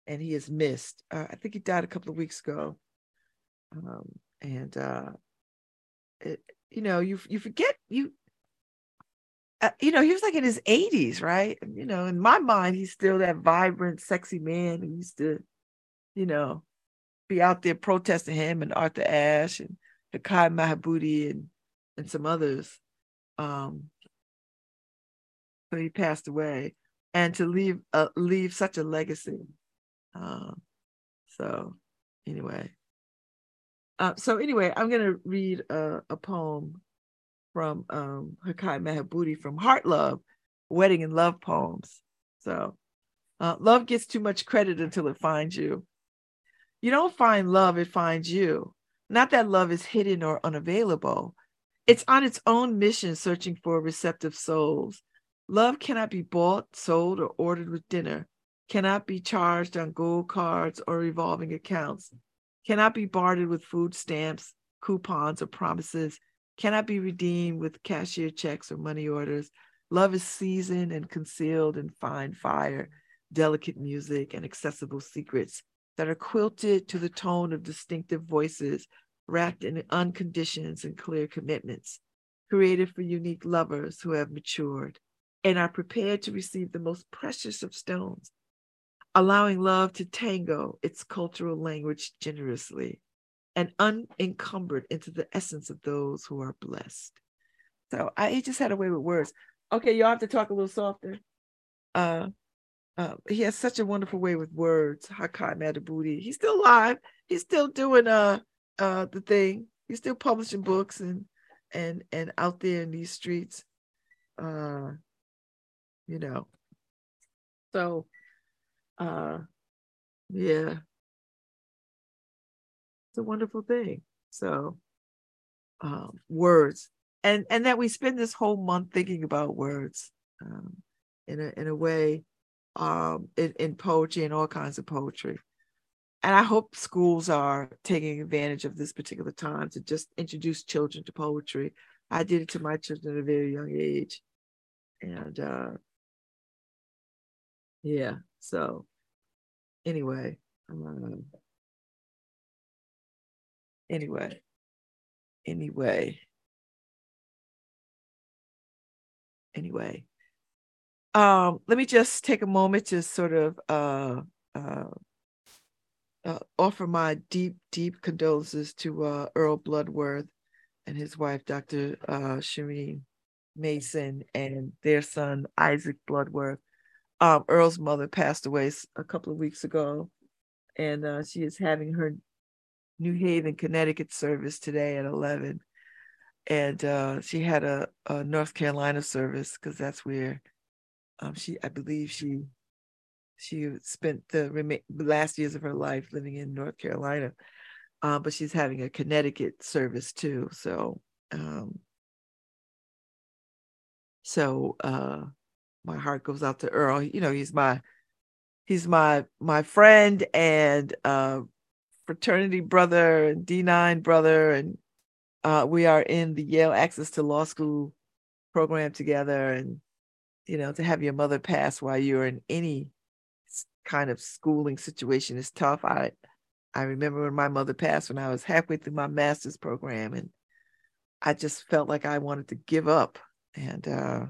and he is missed. Uh, I think he died a couple of weeks ago. Um and uh it, you know, you you forget you uh, you know, he was like in his 80s, right? You know, in my mind, he's still that vibrant, sexy man who used to, you know, be out there protesting him and Arthur Ashe and Haki Madhubuti and and some others. Um, but he passed away, and to leave uh, leave such a legacy. Um, so anyway, uh, so anyway, I'm gonna read a, a poem from um, Haki Madhubuti from Heart Love, Wedding and Love Poems. So, uh, love gets too much credit until it finds you. You don't find love, it finds you. Not that love is hidden or unavailable. It's on its own mission searching for receptive souls. Love cannot be bought, sold, or ordered with dinner, cannot be charged on gold cards or revolving accounts, cannot be bartered with food stamps, coupons, or promises, cannot be redeemed with cashier checks or money orders. Love is seasoned and concealed in fine fire, delicate music, and accessible secrets that are quilted to the tone of distinctive voices, wrapped in unconditions and clear commitments, created for unique lovers who have matured and are prepared to receive the most precious of stones, allowing love to tango its cultural language generously and unencumbered into the essence of those who are blessed. So I just had a way with words. Okay, y'all have to talk a little softer. Uh, uh, he has such a wonderful way with words. Haki Madhubuti. He's still alive. He's still doing uh uh the thing. He's still publishing books and and and out there in these streets. Uh, you know. So, uh, yeah, a wonderful thing. So, um, words, and and that we spend this whole month thinking about words, um, in a in a way, um, in, in poetry and all kinds of poetry. And I hope schools are taking advantage of this particular time to just introduce children to poetry. I did it to my children at a very young age, and uh, yeah. So anyway, um, anyway, anyway, anyway. Um, let me just take a moment to sort of uh, uh, uh, offer my deep, deep condolences to uh, Earl Bloodworth and his wife, Dr. Uh, Shireen Mason, and their son, Isaac Bloodworth. Um, Earl's mother passed away a couple of weeks ago, and uh, she is having her New Haven, Connecticut service today at 11. And uh, she had a, a North Carolina service because that's where um, she, I believe she she spent the rem- last years of her life living in North Carolina, uh, but she's having a Connecticut service too. So, um, so uh, my heart goes out to Earl. You know, he's my he's my my friend and uh, fraternity brother and D9 brother, and uh, we are in the Yale Access to Law School program together. And you know, to have your mother pass while you're in any kind of schooling situation is tough. I I remember when my mother passed when I was halfway through my master's program, and I just felt like I wanted to give up, and uh,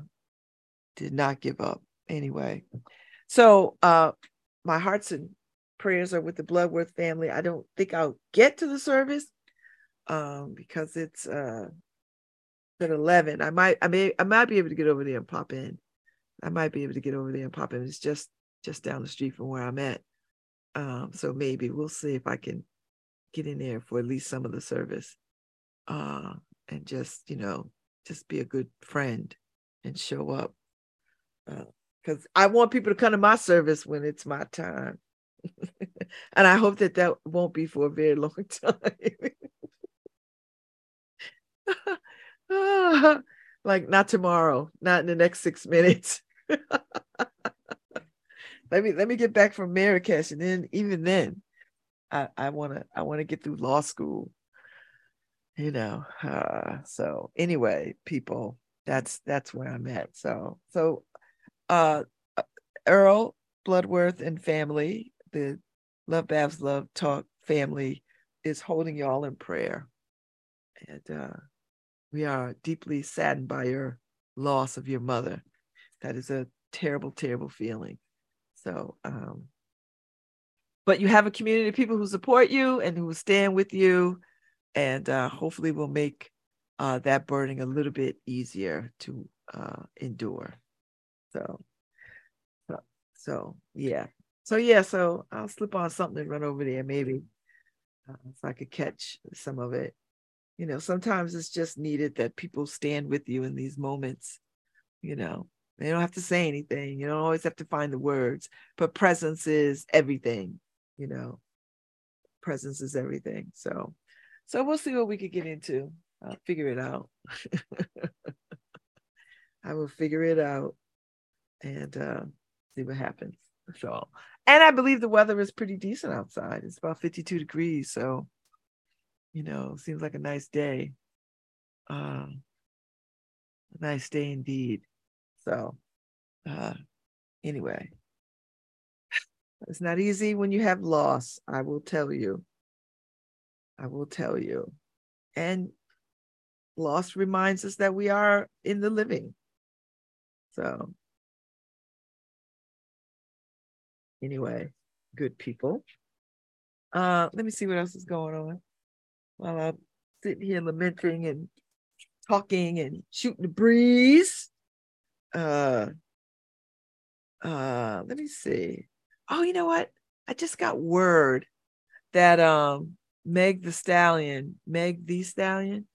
did not give up anyway. So uh, my hearts and prayers are with the Bloodworth family. I don't think I'll get to the service um, because it's uh, at eleven. I might I may I might be able to get over there and pop in. I might be able to get over there and pop in. It's just just down the street from where I'm at. Um, so maybe we'll see if I can get in there for at least some of the service. uh, and just you know just be a good friend and show up because I want people to come to my service when it's my time. And I hope that that won't be for a very long time. like not tomorrow, not in the next six minutes. let me let me get back from Marrakesh, and then even then, I I want to I want to get through law school. You know, uh, so anyway, people, that's that's where I'm at. So so, uh, Earl Bloodworth and family, the LoveBabz LoveTalk family, is holding y'all in prayer, and uh, we are deeply saddened by your loss of your mother. That is a terrible, terrible feeling. So, um, but you have a community of people who support you and who stand with you, and uh, hopefully will make uh, that burden a little bit easier to uh, endure. So, so, yeah. So yeah, so I'll slip on something and run over there maybe, uh, so I could catch some of it. You know, sometimes it's just needed that people stand with you in these moments. You know, they don't have to say anything. You don't always have to find the words, but presence is everything, you know. Presence is everything. So so we'll see what we could get into. I'll figure it out. I will figure it out and uh, see what happens. So and I believe the weather is pretty decent outside. It's about 52 degrees. So, you know, seems like a nice day. Um, a nice day indeed. So, uh, anyway, it's not easy when you have loss. I will tell you. I will tell you. And loss reminds us that we are in the living. So, anyway, good people. Uh, let me see what else is going on while I'm sitting here lamenting and talking and shooting the breeze. Uh uh let me see. Oh you know what? I just got word that um meg thee stallion meg thee stallion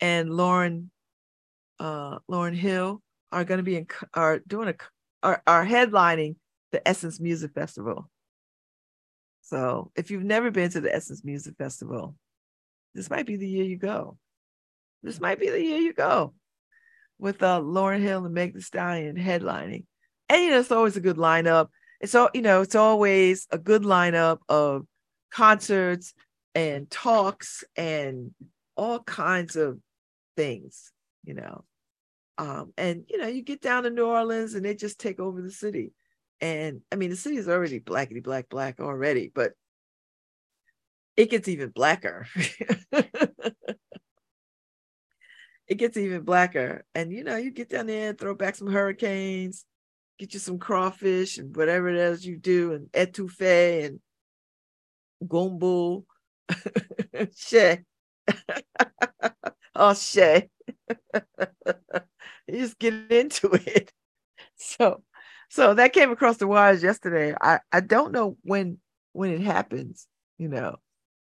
and lauren uh lauryn hill are going to be in are doing a are, are headlining the essence music festival so if you've never been to the essence music festival this might be the year you go this might be the year you go with uh, Lauryn Hill and Meg Thee Stallion headlining. And you know, it's always a good lineup. It's all you know, it's always a good lineup of concerts and talks and all kinds of things, you know. Um, and you know, you get down to New Orleans and they just take over the city. And I mean, the city is already blackety black black already, but it gets even blacker. it gets even blacker. And you know, you get down there throw back some hurricanes, get you some crawfish and whatever it is you do, and etouffee and gumbo, shay. oh, shay. you just get into it. So, so that came across the wires yesterday. I I don't know when when it happens, you know.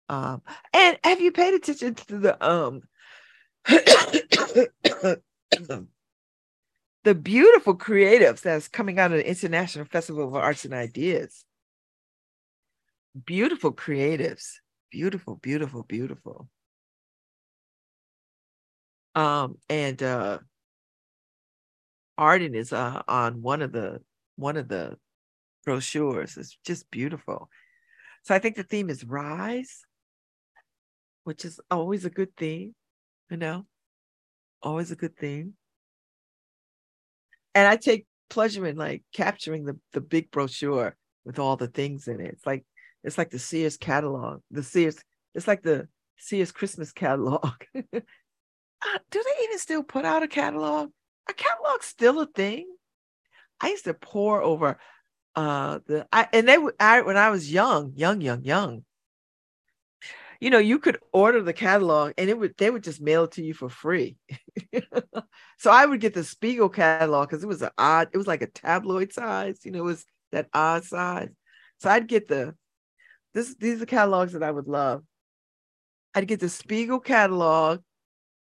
Um, and have you paid attention to the um the beautiful creatives that's coming out of the International Festival of Arts and Ideas. Beautiful creatives. Beautiful, beautiful, beautiful. Um, and uh Arden is uh on one of the one of the brochures. It's just beautiful. So I think the theme is rise, which is always a good theme you know, always a good thing. And I take pleasure in like capturing the the big brochure with all the things in it. It's like it's like the Sears catalog, the Sears. It's like the Sears Christmas catalog. do they even still put out a catalog? A catalog still a thing? I used to pore over uh the I and they would I when I was young, young, young, young you know, you could order the catalog and it would they would just mail it to you for free. so I would get the Spiegel catalog because it was an odd, it was like a tabloid size, you know, it was that odd size. So I'd get the this these are catalogs that I would love. I'd get the Spiegel catalog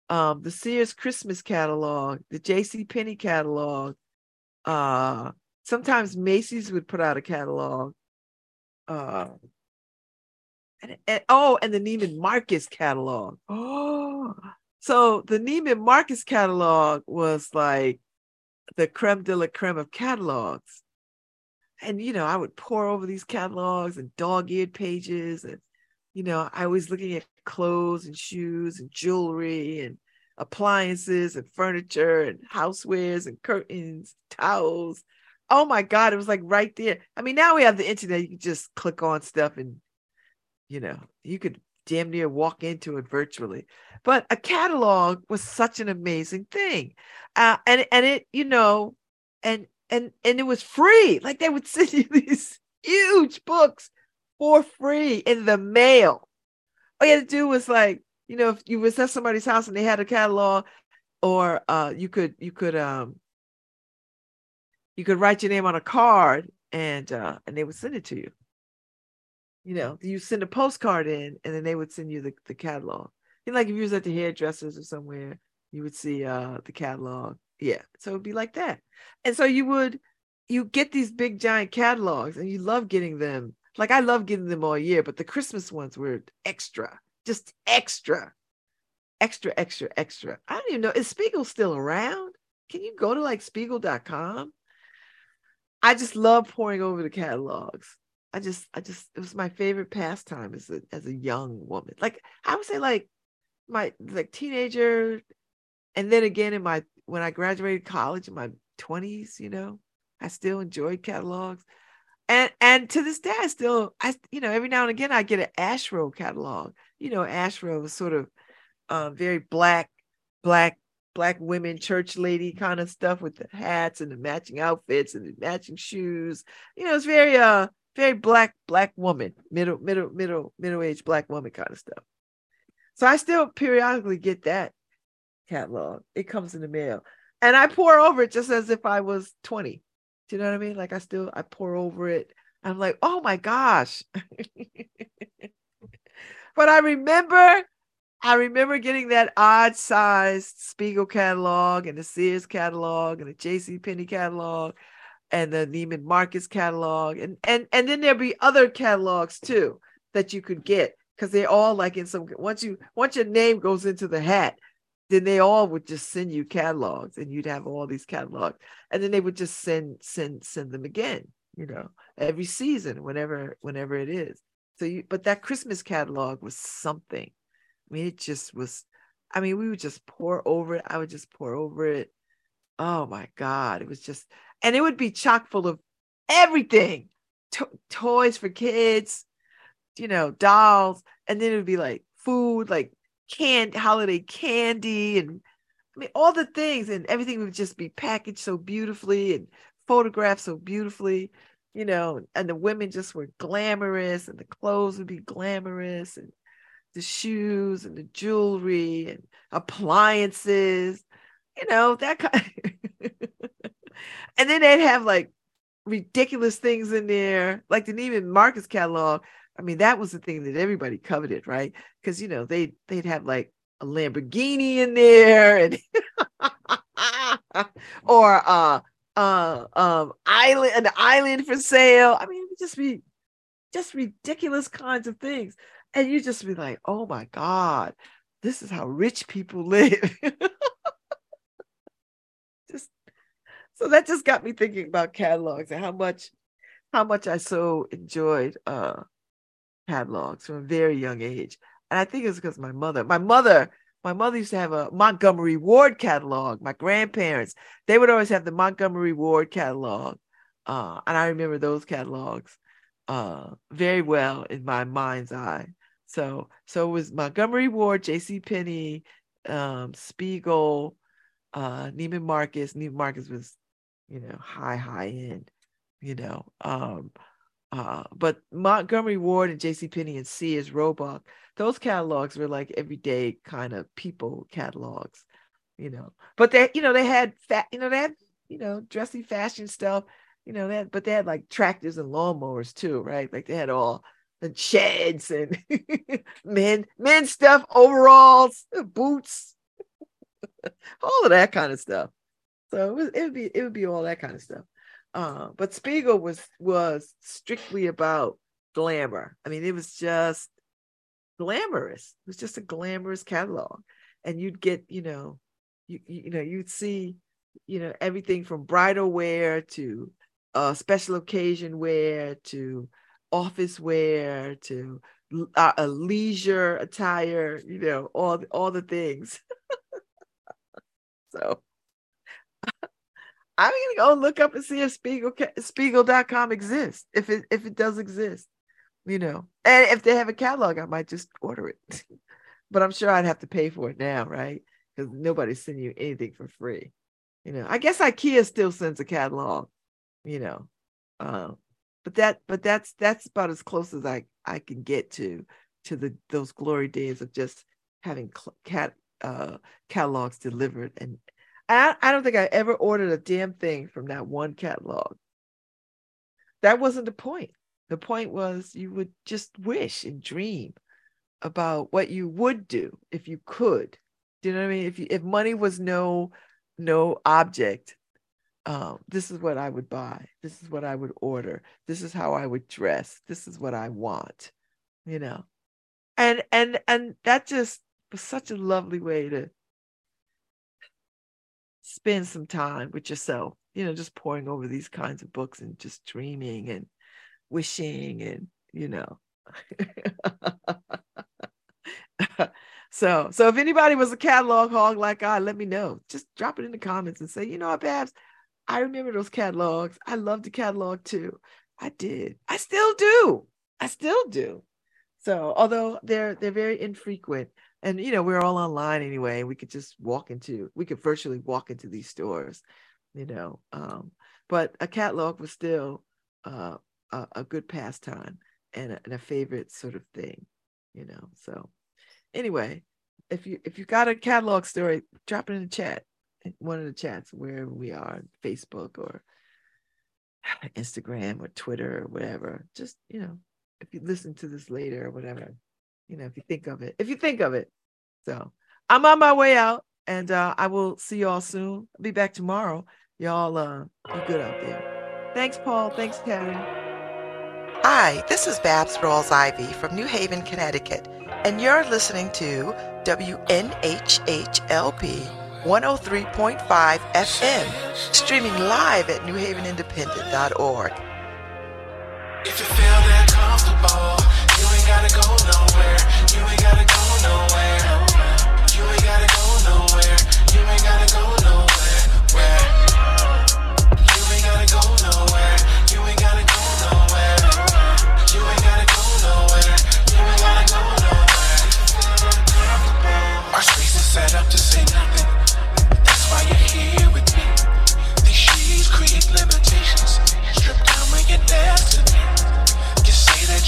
um, the Sears Christmas catalog, the J.C. Penney catalog. Uh, sometimes Macy's would put out a catalog. Uh, and, and oh, and the Neiman Marcus catalog. Oh, so the Neiman Marcus catalog was like the creme de la creme of catalogs. And you know, I would pore over these catalogs and dog-eared pages, and you know, I was looking at clothes and shoes and jewelry and appliances and furniture and housewares and curtains, towels. Oh my God, it was like right there. I mean, now we have the internet, you can just click on stuff and you know, you could damn near walk into it virtually. But a catalog was such an amazing thing. Uh, and and it, you know, and and and it was free. Like they would send you these huge books for free in the mail. All you had to do was like, you know, if you was at somebody's house and they had a catalog, or uh you could you could um you could write your name on a card and uh and they would send it to you you know, you send a postcard in and then they would send you the, the catalog. You know, like if you was at the hairdressers or somewhere, you would see uh the catalog. Yeah. So it'd be like that. And so you would you get these big giant catalogs and you love getting them. Like I love getting them all year, but the Christmas ones were extra, just extra, extra, extra, extra. I don't even know. Is Spiegel still around? Can you go to like spiegel.com? I just love poring over the catalogs. I just, I just, it was my favorite pastime as a as a young woman. Like I would say, like my like teenager, and then again in my when I graduated college in my twenties, you know, I still enjoyed catalogs, and and to this day, I still, I you know, every now and again I get an Ashro catalog. You know, Ashro is sort of uh, very black, black black women church lady kind of stuff with the hats and the matching outfits and the matching shoes. You know, it's very uh very black black woman, middle middle middle middle aged black woman kind of stuff. So I still periodically get that catalog. It comes in the mail, and I pore over it just as if I was twenty. Do you know what I mean? Like I still I pore over it. I'm like, oh my gosh. but I remember I remember getting that odd sized Spiegel catalog and the Sears catalog and the J.C. Penney catalog and the Neiman Marcus catalog, and and and then there'll be other catalogs too that you could get because they're all like in some. Once you once your name goes into the hat, then they all would just send you catalogs, and you'd have all these catalogs, and then they would just send send send them again, you know, every season, whenever whenever it is. So you, but that Christmas catalog was something. I mean, it just was. I mean, we would just pore over it. I would just pore over it. Oh my God. It was just and it would be chock full of everything to- toys for kids you know dolls and then it would be like food like canned holiday candy and i mean all the things and everything would just be packaged so beautifully and photographed so beautifully you know and the women just were glamorous and the clothes would be glamorous and the shoes and the jewelry and appliances you know that kind and then they'd have like ridiculous things in there, like the Neiman Marcus catalog. I mean, that was the thing that everybody coveted, right? Because you know they they'd have like a Lamborghini in there, and or uh uh um island an island for sale. I mean, it would just be just ridiculous kinds of things, and you just be like, oh my god, this is how rich people live. just so that just got me thinking about catalogs and how much how much I so enjoyed uh catalogs from a very young age. And I think it's because my mother, my mother, my mother used to have a Montgomery Ward catalog. My grandparents, they would always have the Montgomery Ward catalog. Uh, and I remember those catalogs uh, very well in my mind's eye. So, so it was Montgomery Ward, J.C. Penney, um, Spiegel, uh, Neiman Marcus. Neiman Marcus was you know, high, high end, you know. Um, uh, but Montgomery Ward and J.C. Penney and Sears Roebuck, those catalogs were like everyday kind of people catalogs, you know. But they, you know, they had fat, you know, they had, you know, dressy fashion stuff, you know, that, but they had like tractors and lawnmowers too, right? Like they had all the sheds and men, men stuff, overalls, boots. all of that kind of stuff. So it, was, it would be it would be all that kind of stuff. Uh, but Spiegel was was strictly about glamour. I mean, it was just glamorous. It was just a glamorous catalog, and you'd get you know, you you know you'd see you know everything from bridal wear to uh, special occasion wear to office wear to uh, a leisure attire. You know all all the things. so I'm gonna go look up and see if Spiegel Spiegel.com exists. If it if it does exist, you know, and if they have a catalog, I might just order it. but I'm sure I'd have to pay for it now, right? Because nobody's sending you anything for free. You know, I guess IKEA still sends a catalog. You know, uh, but that but that's that's about as close as I I can get to to the those glory days of just having cat uh catalogs delivered and I, I don't think I ever ordered a damn thing from that one catalog. That wasn't the point. The point was you would just wish and dream about what you would do if you could. Do you know what I mean? If you, if money was no no object, um, this is what I would buy. This is what I would order. This is how I would dress. This is what I want. You know, and and and that just was such a lovely way to spend some time with yourself, you know, just poring over these kinds of books and just dreaming and wishing and, you know. so so if anybody was a catalog hog like I, let me know. Just drop it in the comments and say, you know what, Babz, I remember those catalogs. I love the catalog too. I did. I still do. I still do. So although they're they're very infrequent, and you know we're all online anyway we could just walk into we could virtually walk into these stores you know um, but a catalog was still uh, a, a, good pastime and a, and a favorite sort of thing you know so anyway if you if you got a catalog story drop it in the chat one of the chats wherever we are facebook or instagram or twitter or whatever just you know if you listen to this later or whatever you know, if you think of it, if you think of it. So I'm on my way out and uh, I will see y'all soon. I'll be back tomorrow. Y'all uh, be good out there. Thanks, Paul. Thanks, Karen. Hi, this is Babz Rawls-Ivy from New Haven, Connecticut, and you're listening to WNHHLP 103.5 FM, streaming live at newhavenindependent.org. If you feel that comfortable, you ain't gotta go nowhere. You ain't gotta go nowhere. You ain't gotta go nowhere. You ain't gotta go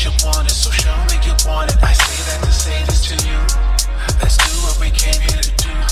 you want it, so show me you want it. I say that to say this to you. Let's do what we came here to do.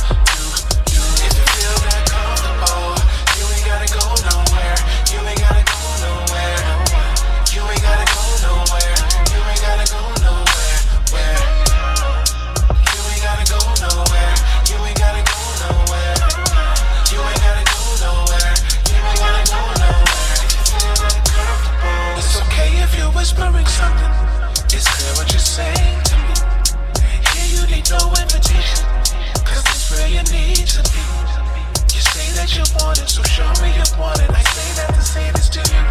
You want it, so show me you want it. I say that to say this to you.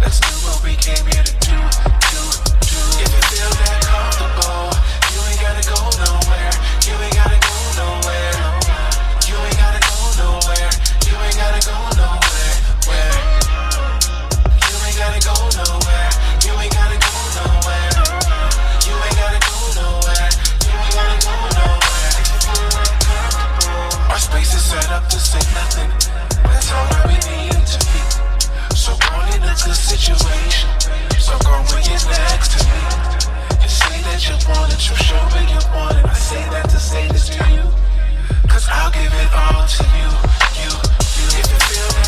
Let's do what we came here to do, do, do. If you feel that you show me you want it. I say that to say this to you. Cause I'll give it all to you. You, you, if you feel me.